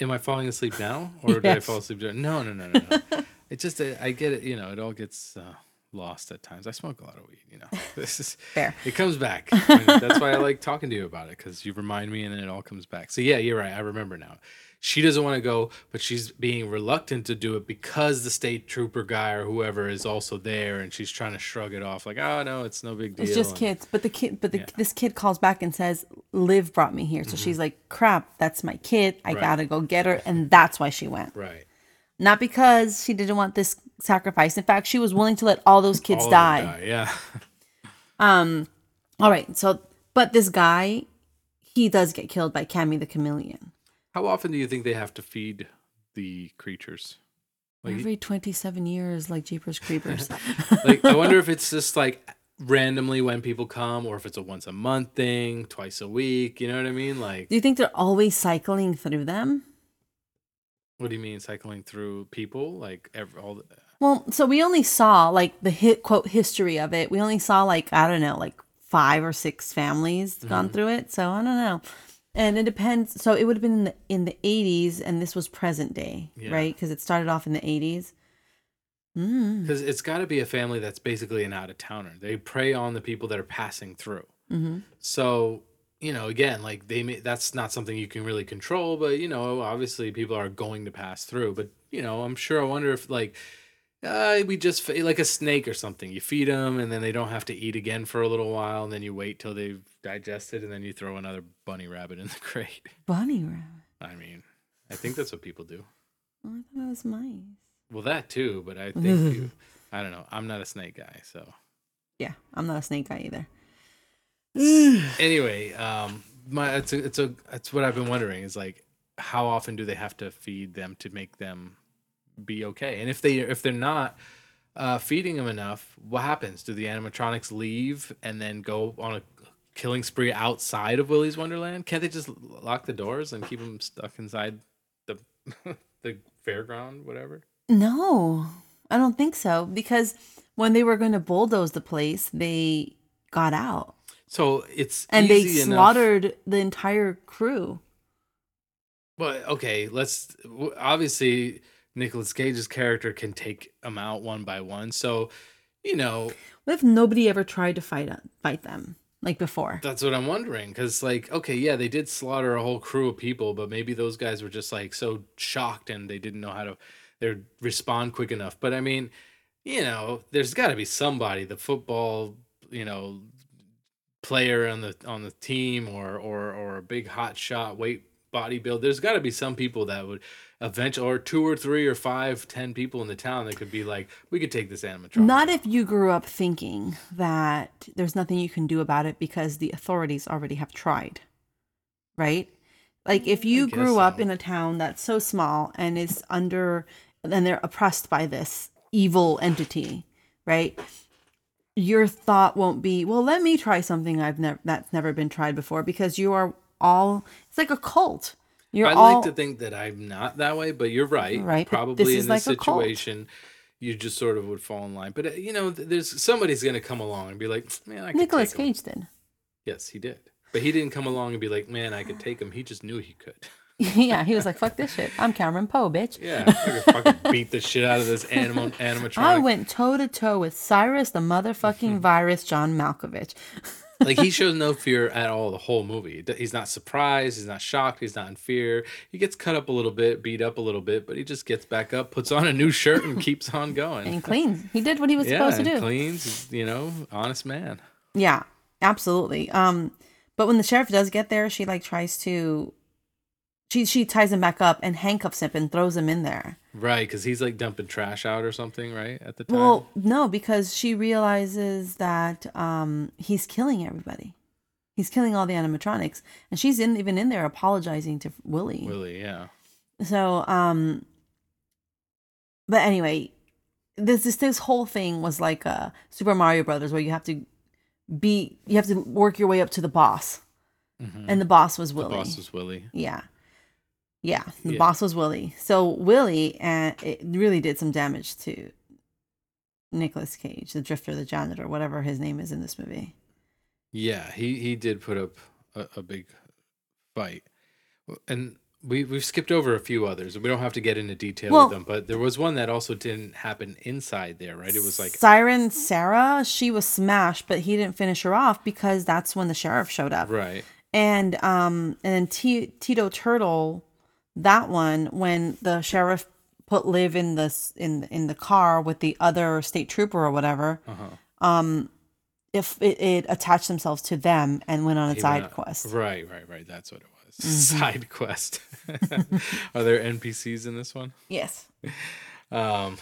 Am I falling asleep now, or did I fall asleep? during- No, no, no, no. no. it just I I get it. You know, it all gets uh, lost at times. I smoke a lot of weed. You know, this is Fair. It comes back. That's why I like talking to you about it because you remind me, and then it all comes back. So yeah, you're right. I remember now. She doesn't want to go, but she's being reluctant to do it because the state trooper guy or whoever is also there, and she's trying to shrug it off, like, "Oh no, it's no big deal." It's just and- kids. But the kid, but the, Yeah. Mm-hmm. this kid calls back and says, "Liv brought me here." So she's like, "Crap, that's my kid. I Right. gotta go get her." And that's why she went, Right. Not because she didn't want this sacrifice. In fact, she was willing to let all those kids All them die. Yeah. Um. All right. So, but this guy, he does get killed by Cammy the chameleon. How often do you think they have to feed the creatures? Like, Every twenty-seven years, like Jeepers Creepers. like I wonder if it's just like randomly when people come, or if it's a once a month thing, twice a week. You know what I mean? Like, Do you think they're always cycling through them? What do you mean cycling through people? Like every, all the, Well, so we only saw like the hit quote history of it. We only saw like I don't know, like five or six families gone through it. So I don't know. And it depends. So it would have been in the in the eighties, and this was present day, Yeah. right? Because it started off in the eighties. Mm. because it's got to be a family that's basically an out of towner. They prey on the people that are passing through. hmm So you know, again, like they may, that's not something you can really control, but you know, obviously people are going to pass through. But you know, I'm sure. I wonder if like. Uh, we just fe- like a snake or something. You feed them, and then they don't have to eat again for a little while, and then you wait till they've digested, and then you throw another bunny rabbit in the crate. Bunny rabbit. I mean, I think that's what people do. Oh, I thought it was mice. Well, that too, but I think you, I don't know. I'm not a snake guy, so Yeah, I'm not a snake guy either. anyway, um, my it's a, it's a it's what I've been wondering is like how often do they have to feed them to make them be okay? And if they if they're not uh, feeding them enough, what happens? Do the animatronics leave and then go on a killing spree outside of Willy's Wonderland? Can't they just lock the doors and keep them stuck inside the the fairground, whatever? No, I don't think so. Because when they were going to bulldoze the place, they got out So it's and they easy enough- slaughtered the entire crew. But okay, let's obviously Nicholas Cage's character can take them out one by one. So, you know, What if nobody ever tried to fight uh, fight them like before? that's what I'm wondering cuz like okay, yeah, they did slaughter a whole crew of people, but maybe those guys were just like so shocked and they didn't know how to they respond quick enough. But I mean, you know, there's got to be somebody, the football, you know, player on the on the team or or or a big hot shot weight bodybuild. There's got to be some people that would eventually, or two or three or five, ten people in the town that could be like, we could take this animatronic. Not if you grew up thinking that there's nothing you can do about it because the authorities already have tried. Right? Like if you grew up in a town that's so small and is under and they're oppressed by this evil entity, right? Your thought won't be, well, let me try something I've never that's never been tried before because you are all it's like a cult. You're I all like to think that I'm not that way, but you're right. Right, Probably this in is this like situation, you just sort of would fall in line. But uh, you know, there's somebody's gonna come along and be like, man, I could Nicholas take him." Cage did. Yes, he did. But he didn't come along and be like, man, I could take him. He just knew he could. yeah, he was like, fuck this shit. I'm Cameron Poe, bitch. Yeah, I could fucking beat the shit out of this animal animatronic. I went toe to toe with Cyrus the motherfucking virus John Malkovich. like he shows no fear at all the whole movie. He's not surprised. He's not shocked. He's not in fear. He gets cut up a little bit, beat up a little bit, but he just gets back up, puts on a new shirt, and keeps on going. And he cleans. He did what he was yeah, supposed to do. cleans. You know, honest man. Yeah, absolutely. Um, but when the sheriff does get there, she like tries to she she ties him back up and handcuffs him and throws him in there. Right, because he's like dumping trash out or something, right? At the time. Well, no, because she realizes that um he's killing everybody. He's killing all the animatronics, and she's in even in there apologizing to Willy. Willy, yeah. So, um, but anyway, this this this whole thing was like uh Super Mario Brothers, where you have to be you have to work your way up to the boss, Mhm. and the boss was Willy. the boss was Willy. Yeah, yeah, the Yeah. boss was Willy. So Willy, and it really did some damage to Nicholas Cage, the Drifter, the janitor, whatever his name is in this movie. Yeah, he he did put up a, a big fight, and we we've skipped over a few others. and We don't have to get into detail Well- with them, but there was one that also didn't happen inside there, right? It was like Siren Sarah. She was smashed, but he didn't finish her off because that's when the sheriff showed up. right, and um and then T- Tito Turtle, that one when the sheriff put Liv in this in in the car with the other state trooper or whatever, uh-huh. um, if it, it attached themselves to them and went on a side quest. Right, right, right. That's what it was. Mm-hmm. Side quest. Are there NPCs in this one? Yes. Um,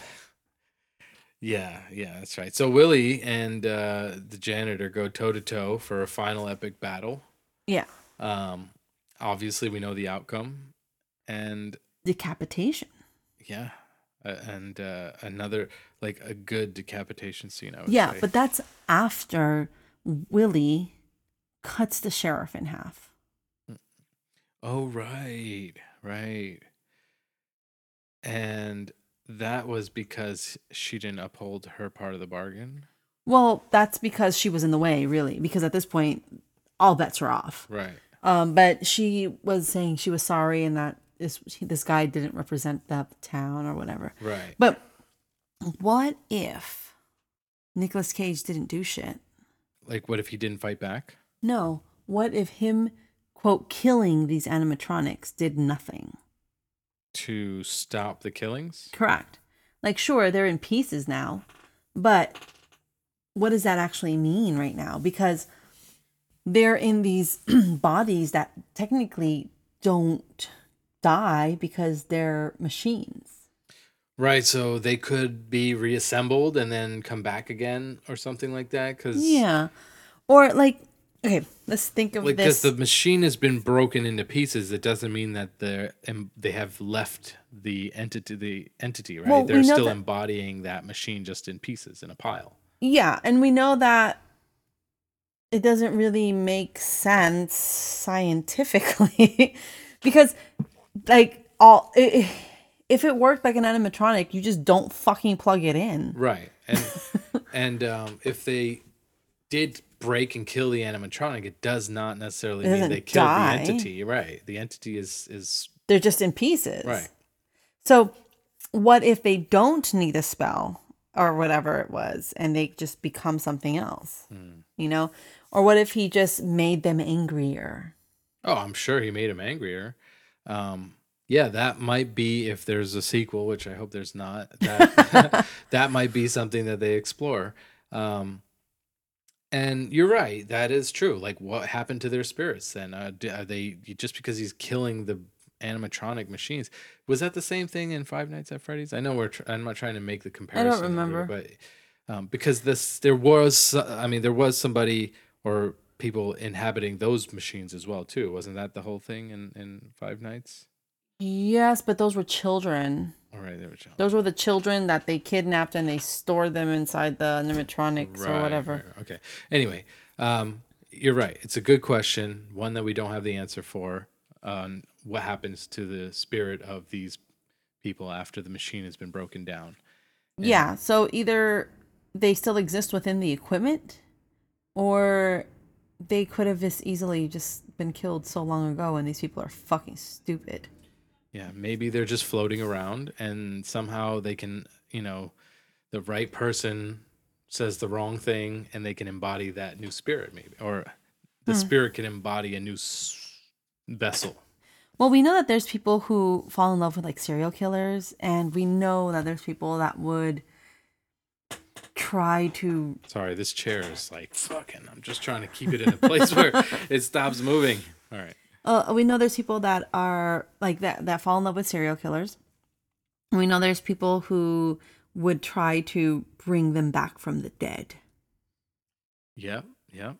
yeah, yeah, that's right. So Willy and uh, the janitor go toe to toe for a final epic battle. Yeah. Um, obviously, we know the outcome, and Decapitation. yeah, uh, and uh, another like a good decapitation scene. I would Yeah, say. but that's after Willy cuts the sheriff in half. oh right, right, and that was because she didn't uphold her part of the bargain. Well, that's because she was in the way, really, because at this point, all bets are off. Right. Um, but she was saying she was sorry and that this this guy didn't represent the town or whatever. Right. But what if Nicolas Cage didn't do shit? Like, what if he didn't fight back? No. What if him quote killing these animatronics did nothing? to stop the killings? Correct. Like sure, they're in pieces now, but what does that actually mean right now? Because they're in these bodies that technically don't die because they're machines. Right. So they could be reassembled and then come back again or something like that. Because Yeah. Or like okay, let's think of like because the machine has been broken into pieces, it doesn't mean that they're em- they have left the entity the entity right. Well, they're still that- embodying that machine just in pieces in a pile. yeah, and we know that it doesn't really make sense scientifically because like all i if it worked like an animatronic, you just don't fucking plug it in. Right. And and um, if they did break and kill the animatronic, it does not necessarily mean they killed die. the entity. Right. The entity is is They're just in pieces. right. So, what if they don't need a spell or whatever it was and they just become something else? Hmm. You know? Or what if he just made them angrier? Oh, I'm sure he made him angrier. Um, yeah, that might be if there's a sequel, which I hope there's not. That that might be something that they explore. Um, and you're right, that is true. Like, what happened to their spirits then? Uh, are they just because he's killing the animatronic machines? Was that the same thing in Five Nights at Freddy's? I know we're. Tr- I'm not trying to make the comparison. here, remember. but um, because this, there was. I mean, there was somebody or people inhabiting those machines as well too. Wasn't that the whole thing in in Five Nights? Yes, but those were children. All right, there we go. Those were the children that they kidnapped and they stored them inside the animatronics or whatever. right, right. Okay. Anyway, um, you're right. It's a good question, one that we don't have the answer for. On what happens to the spirit of these people after the machine has been broken down? Yeah. So either they still exist within the equipment or they could have just easily just been killed so long ago and these people are fucking stupid. Yeah, maybe they're just floating around, and somehow they can, you know, the right person says the wrong thing, and they can embody that new spirit, maybe, or the Hmm. spirit can embody a new s- vessel. Well, we know that there's people who fall in love with like serial killers, and we know that there's people that would try to. Sorry, this chair is like fucking. I'm just trying to keep it in a place where it stops moving. All right. Uh, we know there's people that are like that that fall in love with serial killers. We know there's people who would try to bring them back from the dead. Yep. Yep.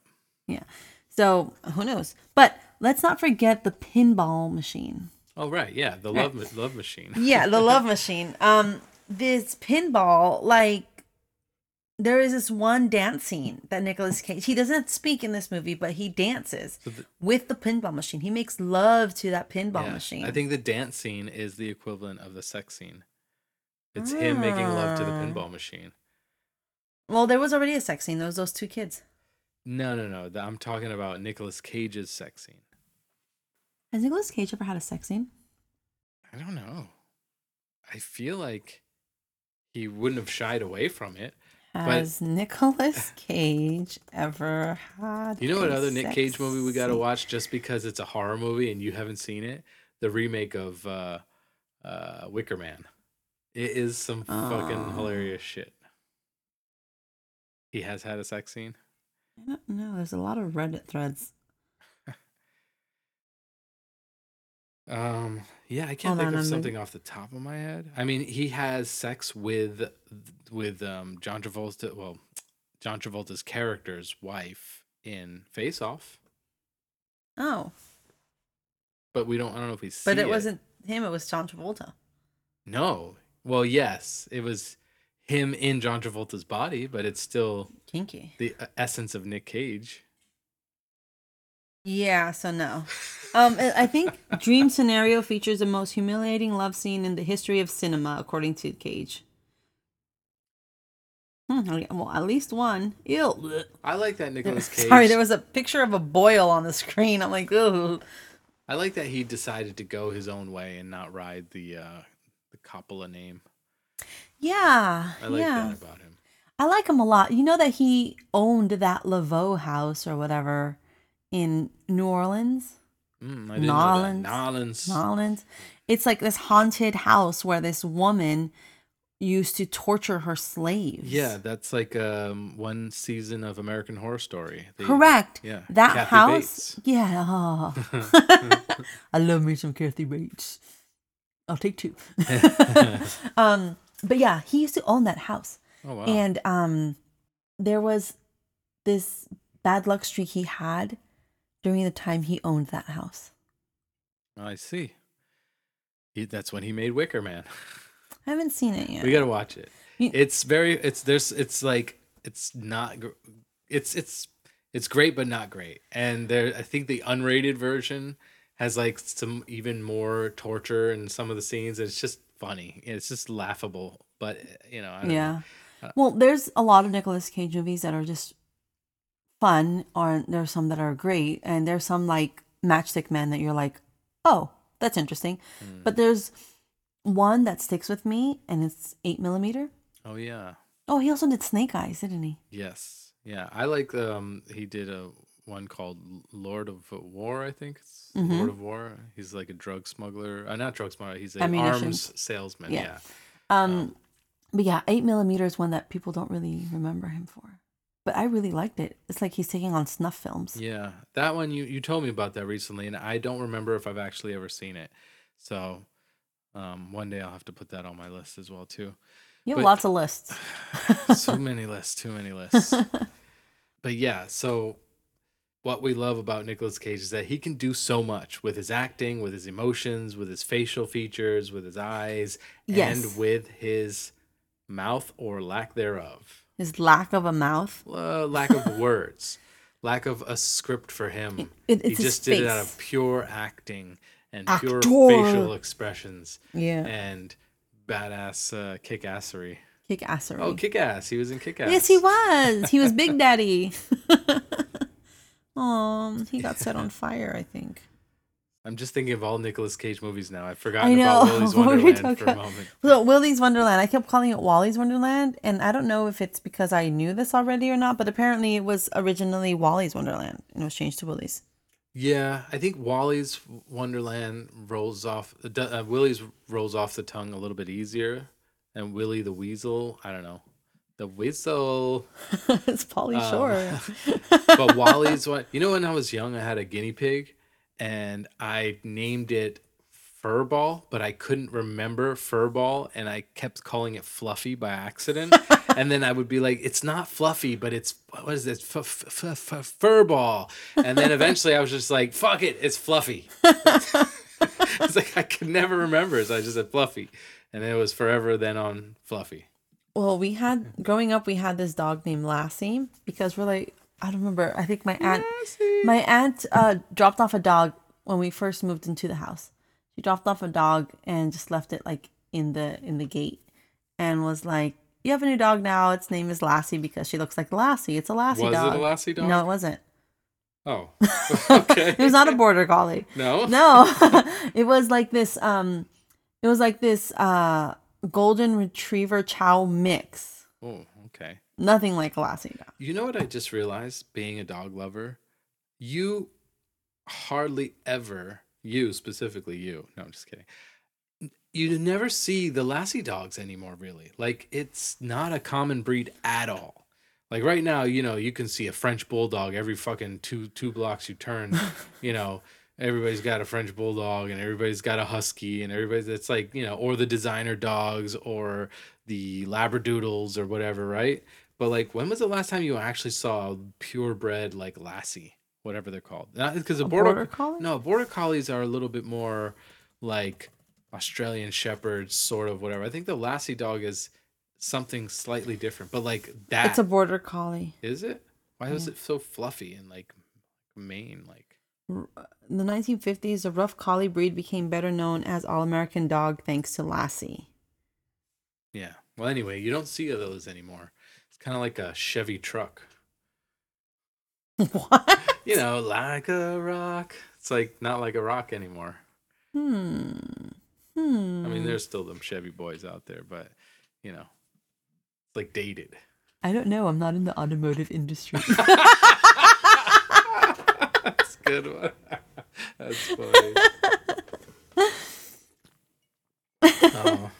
Yeah. So who knows? But let's not forget the pinball machine. Oh right. Yeah. The love ma- love machine. Yeah, the love machine. Um, this pinball, like, there is this one dance scene that Nicolas Cage. He doesn't speak in this movie, but he dances the- with the pinball machine. He makes love to that pinball Yeah. machine. I think the dance scene is the equivalent of the sex scene. It's him making love to the Ah. pinball machine. Well, there was already a sex scene. There was those two kids. No, no, no. I'm talking about Nicolas Cage's sex scene. Has Nicolas Cage ever had a sex scene? I don't know. I feel like he wouldn't have shied away from it. Has Nicolas Cage ever had? You know what other Nick Cage movie we got to watch just because it's a horror movie and you haven't seen it? The remake of uh, uh, Wicker Man. It is some fucking Oh. hilarious shit. He has had a sex scene. I don't know. There's a lot of Reddit threads. Um, yeah, I can't Hold think on, of I'm something off the top of my head. I mean, he has sex with with um John Travolta. Well, John Travolta's character's wife in Face Off, Oh, but we don't. I don't know if we see. but it wasn't him. It was John Travolta. No, Well, yes, it was him in John Travolta's body, but it's still Kinky. the uh, essence of Nick Cage. Yeah, so no. Um, I think Dream Scenario features the most humiliating love scene in the history of cinema, according to Cage. Hmm, well, at least one. Ew. I like that Nicolas Cage. Sorry, there was a picture of a boil on the screen. I'm like, ooh. I like that he decided to go his own way and not ride the uh the Coppola name. Yeah. I like yeah. that about him. I like him a lot. You know that he owned that Laveau house or whatever in New Orleans? Mm, didn't Nolans. know that. Nolans. Nolans. It's like this haunted house where this woman used to torture her slaves. Yeah, that's like um one season of American Horror Story. The- Correct. Yeah. That Kathy house. Bates. Yeah. oh. I love me some Kathy Bates. I'll take two. um, but yeah, he used to own that house. Oh wow. And um there was this bad luck streak he had during the time he owned that house. I see. He, that's when he made Wicker Man. I haven't seen it yet. We got to watch it. You- It's very it's there's it's like it's not it's it's it's great but not great. And there I think the unrated version has like some even more torture in some of the scenes. It's just funny. It's just laughable. But you know, I don't know. yeah. Well, there's a lot of Nicolas Cage movies that are just fun, or there's some that are great, and there's some like Matchstick Men that you're like, oh, that's interesting. Hmm. But there's one that sticks with me, and it's eight millimeter. Oh yeah. Oh, he also did Snake Eyes, didn't he? Yes. Yeah. I like um he did a one called Lord of War, I think. It's Mm-hmm. Lord of War. He's like a drug smuggler. Uh, not drug smuggler, he's an arms salesman. Yeah. Yeah. Um, but yeah, eight millimeter is one that people don't really remember him for. But I really liked it. It's like he's taking on snuff films. Yeah. That one you you told me about that recently and I don't remember if I've actually ever seen it. So um one day I'll have to put that on my list as well too. You have But- lots of lists. so many lists, too many lists. but yeah, so what we love about Nicolas Cage is that he can do so much with his acting, with his emotions, with his facial features, with his eyes, Yes. and with his mouth or lack thereof. His lack of a mouth. Uh, lack of words, lack of a script for him. It- he just did it out of pure acting and pure facial expressions Yeah. and badass uh, kick assery. Kick assery. Oh, kick ass! He was in Kick Ass. Yes, he was. He was Big Daddy. um, he got set on fire, I think. I'm just thinking of all Nicolas Cage movies now. I've forgotten about Willy's What Wonderland for a about? moment. So Willy's Wonderland. I kept calling it Wally's Wonderland, and I don't know if it's because I knew this already or not, but apparently it was originally Wally's Wonderland and it was changed to Willy's. Yeah, I think Wally's Wonderland rolls off. Uh, Willy's rolls off the tongue a little bit easier, and Willy the Weasel. I don't know, the Weasel. it's Pauly Um, Shore. But Wally's one. You know, when I was young, I had a guinea pig, and I named it Furball, but I couldn't remember Furball, and I kept calling it Fluffy by accident. and then I would be like, "It's not Fluffy, but it's what is f- Furball." And then eventually, I was just like, "Fuck it, it's Fluffy." it's like I could never remember, so I just said Fluffy, and it was forever then on Fluffy. Well, we had growing up, we had this dog named Lassie because we're like, I don't remember. I think my aunt, my aunt, uh, dropped off a dog when we first moved into the house. She dropped off a dog and just left it like in the in the gate, and was like, "You have a new dog now. Its name is Lassie because she looks like Lassie. It's a Lassie dog. Was it a Lassie dog? No, it wasn't. Oh, okay. It was not a border collie. no. No, it was like this. Um, it was like this uh golden retriever chow mix. Oh. Nothing like a Lassie dog. You know what I just realized being a dog lover? You hardly ever, you specifically, you, no, I'm just kidding. You never see the Lassie dogs anymore, really. Like, it's not a common breed at all. Like right now, you know, you can see a French bulldog every fucking two two blocks you turn. you know, everybody's got a French bulldog and everybody's got a husky and everybody's it's like you know, or the designer dogs or the labradoodles or whatever, right? But like, when was the last time you actually saw purebred like Lassie, whatever they're called? Because the border, border collie? no border collies are a little bit more like Australian shepherds, sort of whatever. I think the Lassie dog is something slightly different, but like that It's a border collie. is it? Why was it so fluffy and like mane? Like In uh, the 1950s, the rough collie breed became better known as All American Dog thanks to Lassie. yeah. Well, anyway, you don't see those anymore. It's kind of like a Chevy truck. what? You know, like a rock. It's like not like a rock anymore. Hmm. Hmm. I mean, there's still them Chevy boys out there, but you know, it's like dated. I don't know. I'm not in the automotive industry. That's a good one. That's funny. oh,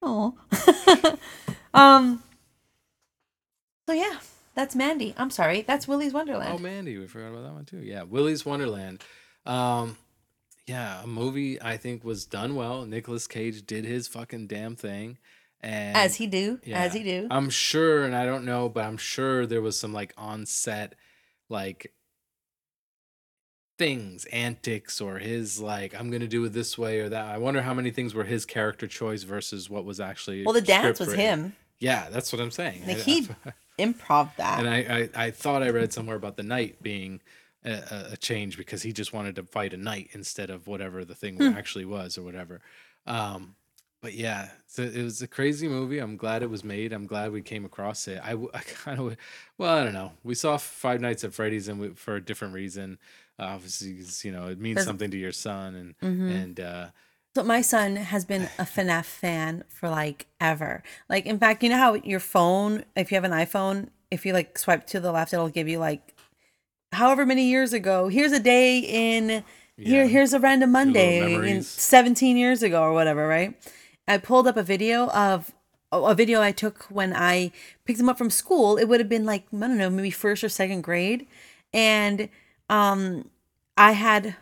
Oh. um. So yeah, that's Mandy. I'm sorry, that's Willy's Wonderland. oh, Mandy, we forgot about that one too. Yeah, Willy's Wonderland. Um, yeah, a movie I think was done well. Nicolas Cage did his fucking damn thing, and as he do, Yeah. as he do. I'm sure, and I don't know, but I'm sure there was some like on set, like things, antics, or his like, I'm gonna do it this way or that. I wonder how many things were his character choice versus what was actually. well, the dance was written. him. Yeah, that's what I'm saying. Like he improv that. and I, I, I thought I read somewhere about the knight being a, a- change because he just wanted to fight a knight instead of whatever the thing Hmm. actually was or whatever. Um, but yeah, so it was a crazy movie. I'm glad it was made. I'm glad we came across it. I, I kind of, well, I don't know. We saw Five Nights at Freddy's and we, for a different reason. Uh, obviously, you know, it means something to your son, and Mm-hmm. and uh, So my son has been a FNAF fan for like ever. Like in fact, you know how your phone, if you have an iPhone, if you like swipe to the left, it'll give you like however many years ago. Here's a day in yeah. here. Here's a random Monday in 17 years ago or whatever. Right? I pulled up a video of a video I took when I picked him up from school. It would have been like I don't know, maybe first or second grade, and um, I had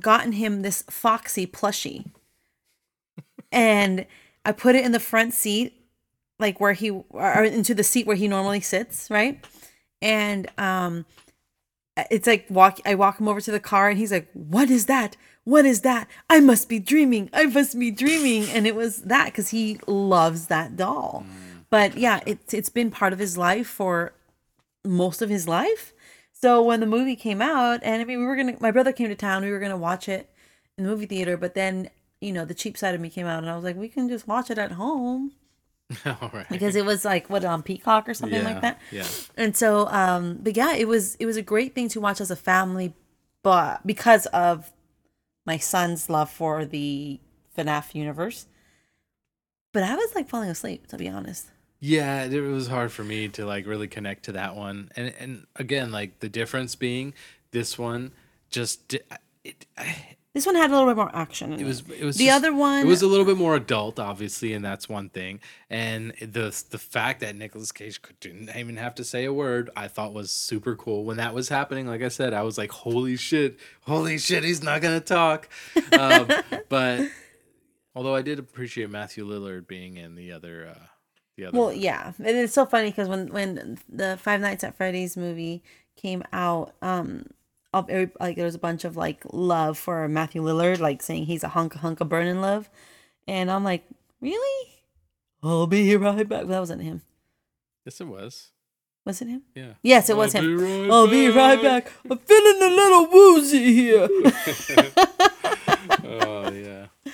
gotten him this Foxy plushie. and I put it in the front seat, like where he or into the seat where he normally sits, right? And um it's like walk I walk him over to the car and he's like, "What is that? What is that? I must be dreaming. I must be dreaming." And it was that cuz he loves that doll. But yeah, it's it's been part of his life for most of his life. So when the movie came out, and I mean, we were gonna, my brother came to town, we were gonna watch it in the movie theater, but then, you know, the cheap side of me came out, and I was like, we can just watch it at home all right, because it was like what on Peacock or something yeah, like that. Yeah, And so, um, but yeah, it was it was a great thing to watch as a family, but because of my son's love for the FNAF universe. But I was like falling asleep, to be honest. Yeah, it was hard for me to like really connect to that one, and and again, like the difference being this one just it This one had a little bit more action. It was it was the just- other one. It was a little bit more adult, obviously, and that's one thing. And the the fact that Nicolas Cage could, didn't even have to say a word, I thought was super cool. When that was happening, like I said, I was like, "Holy shit! Holy shit! He's not gonna talk." Um, but although I did appreciate Matthew Lillard being in the other, uh, the other. Well, one. yeah, and it's so funny because when when the Five Nights at Freddy's movie came out, um, of every, like there was a bunch of like love for Matthew Lillard, like saying he's a hunk hunk of burning love, and I'm like, really? I'll be right back. That wasn't him. yes, it was. Was it him? Yeah. Yes, it was I'll him. right I'll be right back. I'm feeling a little woozy here. oh yeah.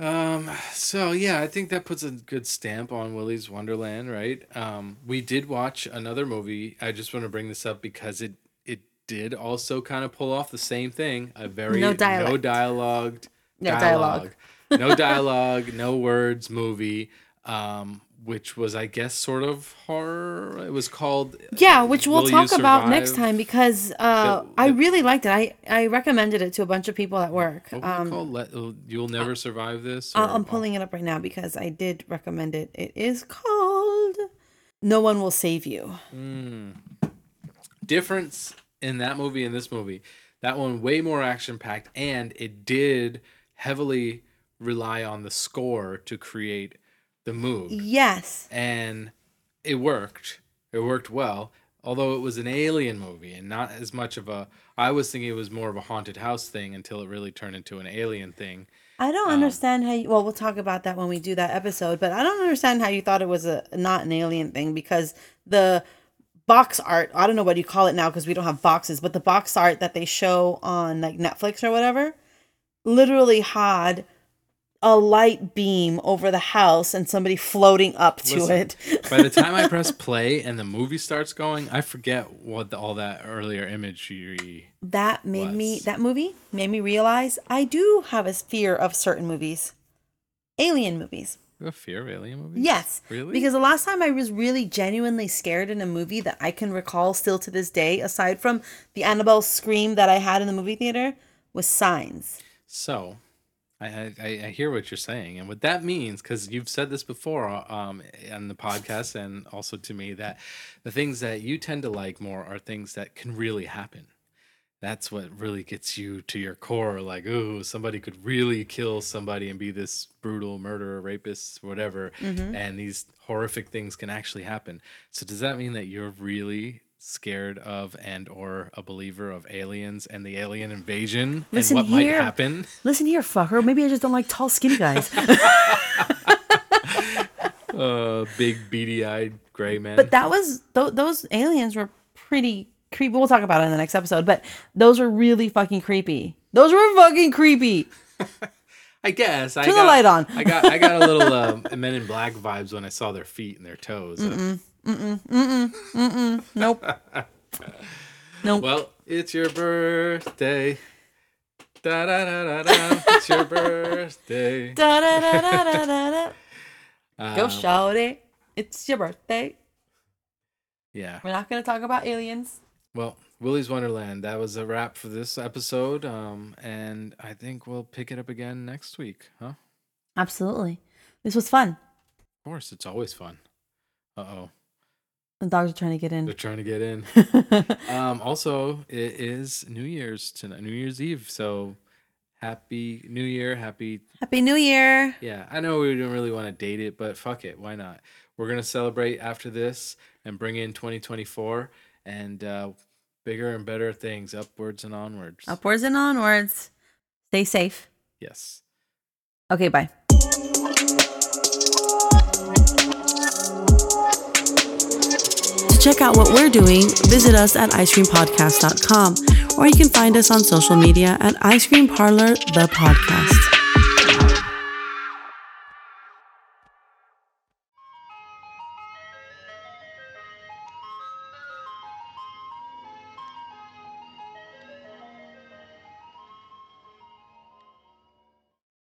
Um. So yeah, I think that puts a good stamp on Willy's Wonderland, right? Um. We did watch another movie. I just want to bring this up because it it did also kind of pull off the same thing. A very No no dialect. dialogue, No dialogue. no dialogue, no words movie. Um. Which was, I guess, sort of horror. It was called. Yeah, which we'll Will talk about next time because uh, The- I really liked it. I, I recommended it to a bunch of people at work. What was it Um, called? Let, You'll never survive this. I- or- I'm pulling it up right now because I did recommend it. It is called No One Will Save You. Mm. Difference in that movie and this movie. That one way more action packed, and it did heavily rely on the score to create the mood, Yes. and it worked. It worked well. Although it was an alien movie and not as much of a, I was thinking it was more of a haunted house thing until it really turned into an alien thing. I don't um, understand how you. Well, we'll talk about that when we do that episode. But I don't understand how you thought it was a not an alien thing because the box art. I don't know what you call it now because we don't have boxes. But the box art that they show on like Netflix or whatever, literally had a light beam over the house and somebody floating up to Listen, it. By the time I press play and the movie starts going, I forget what the, all that earlier imagery. that made me that movie made me realize I do have a fear of certain movies, alien movies. You have fear of alien movies? Yes. Really? Because the last time I was really genuinely scared in a movie that I can recall still to this day, aside from the Annabelle scream that I had in the movie theater, was Signs. So, I, I I hear what you're saying, and what that means, because you've said this before, um, on the podcast and also to me, that the things that you tend to like more are things that can really happen. That's what really gets you to your core. Like, ooh, somebody could really kill somebody and be this brutal murderer, rapist, whatever, and these horrific things can actually happen. So, does that mean that you're really scared of and or a believer of aliens and the alien invasion Listen and what here. might happen? Listen here, fucker. Maybe I just don't like tall, skinny guys. uh big beady-eyed gray man but that was th- those aliens were pretty creepy. We'll talk about it in the next episode. But those were really fucking creepy. Those were fucking creepy. i guess I Turn the light on. i got i got a little uh, men in black vibes when i saw their feet and their toes Nope. nope. well it's your birthday da da da da da it's your birthday Da, da, da, da, da, da, da. Go Um, shout it. It's your birthday. yeah We're not gonna talk about aliens. well Willy's Wonderland. That was a wrap for this episode. Um, and I think we'll pick it up again next week, huh? Absolutely. This was fun. Of course, it's always fun. Uh oh, The dogs are trying to get in. they're trying to get in. um, also, it is New Year's tonight, New Year's Eve. So happy New Year, happy. Happy New Year. Yeah, I know we don't really want to date it, but fuck it, why not? We're gonna celebrate after this and bring in 2024 and uh, bigger and better things, upwards and onwards. Upwards and onwards. Stay safe. Yes. Okay, bye. Check out what we're doing, visit us at icecreampodcast.com or you can find us on social media at Ice Cream Parlor, the podcast.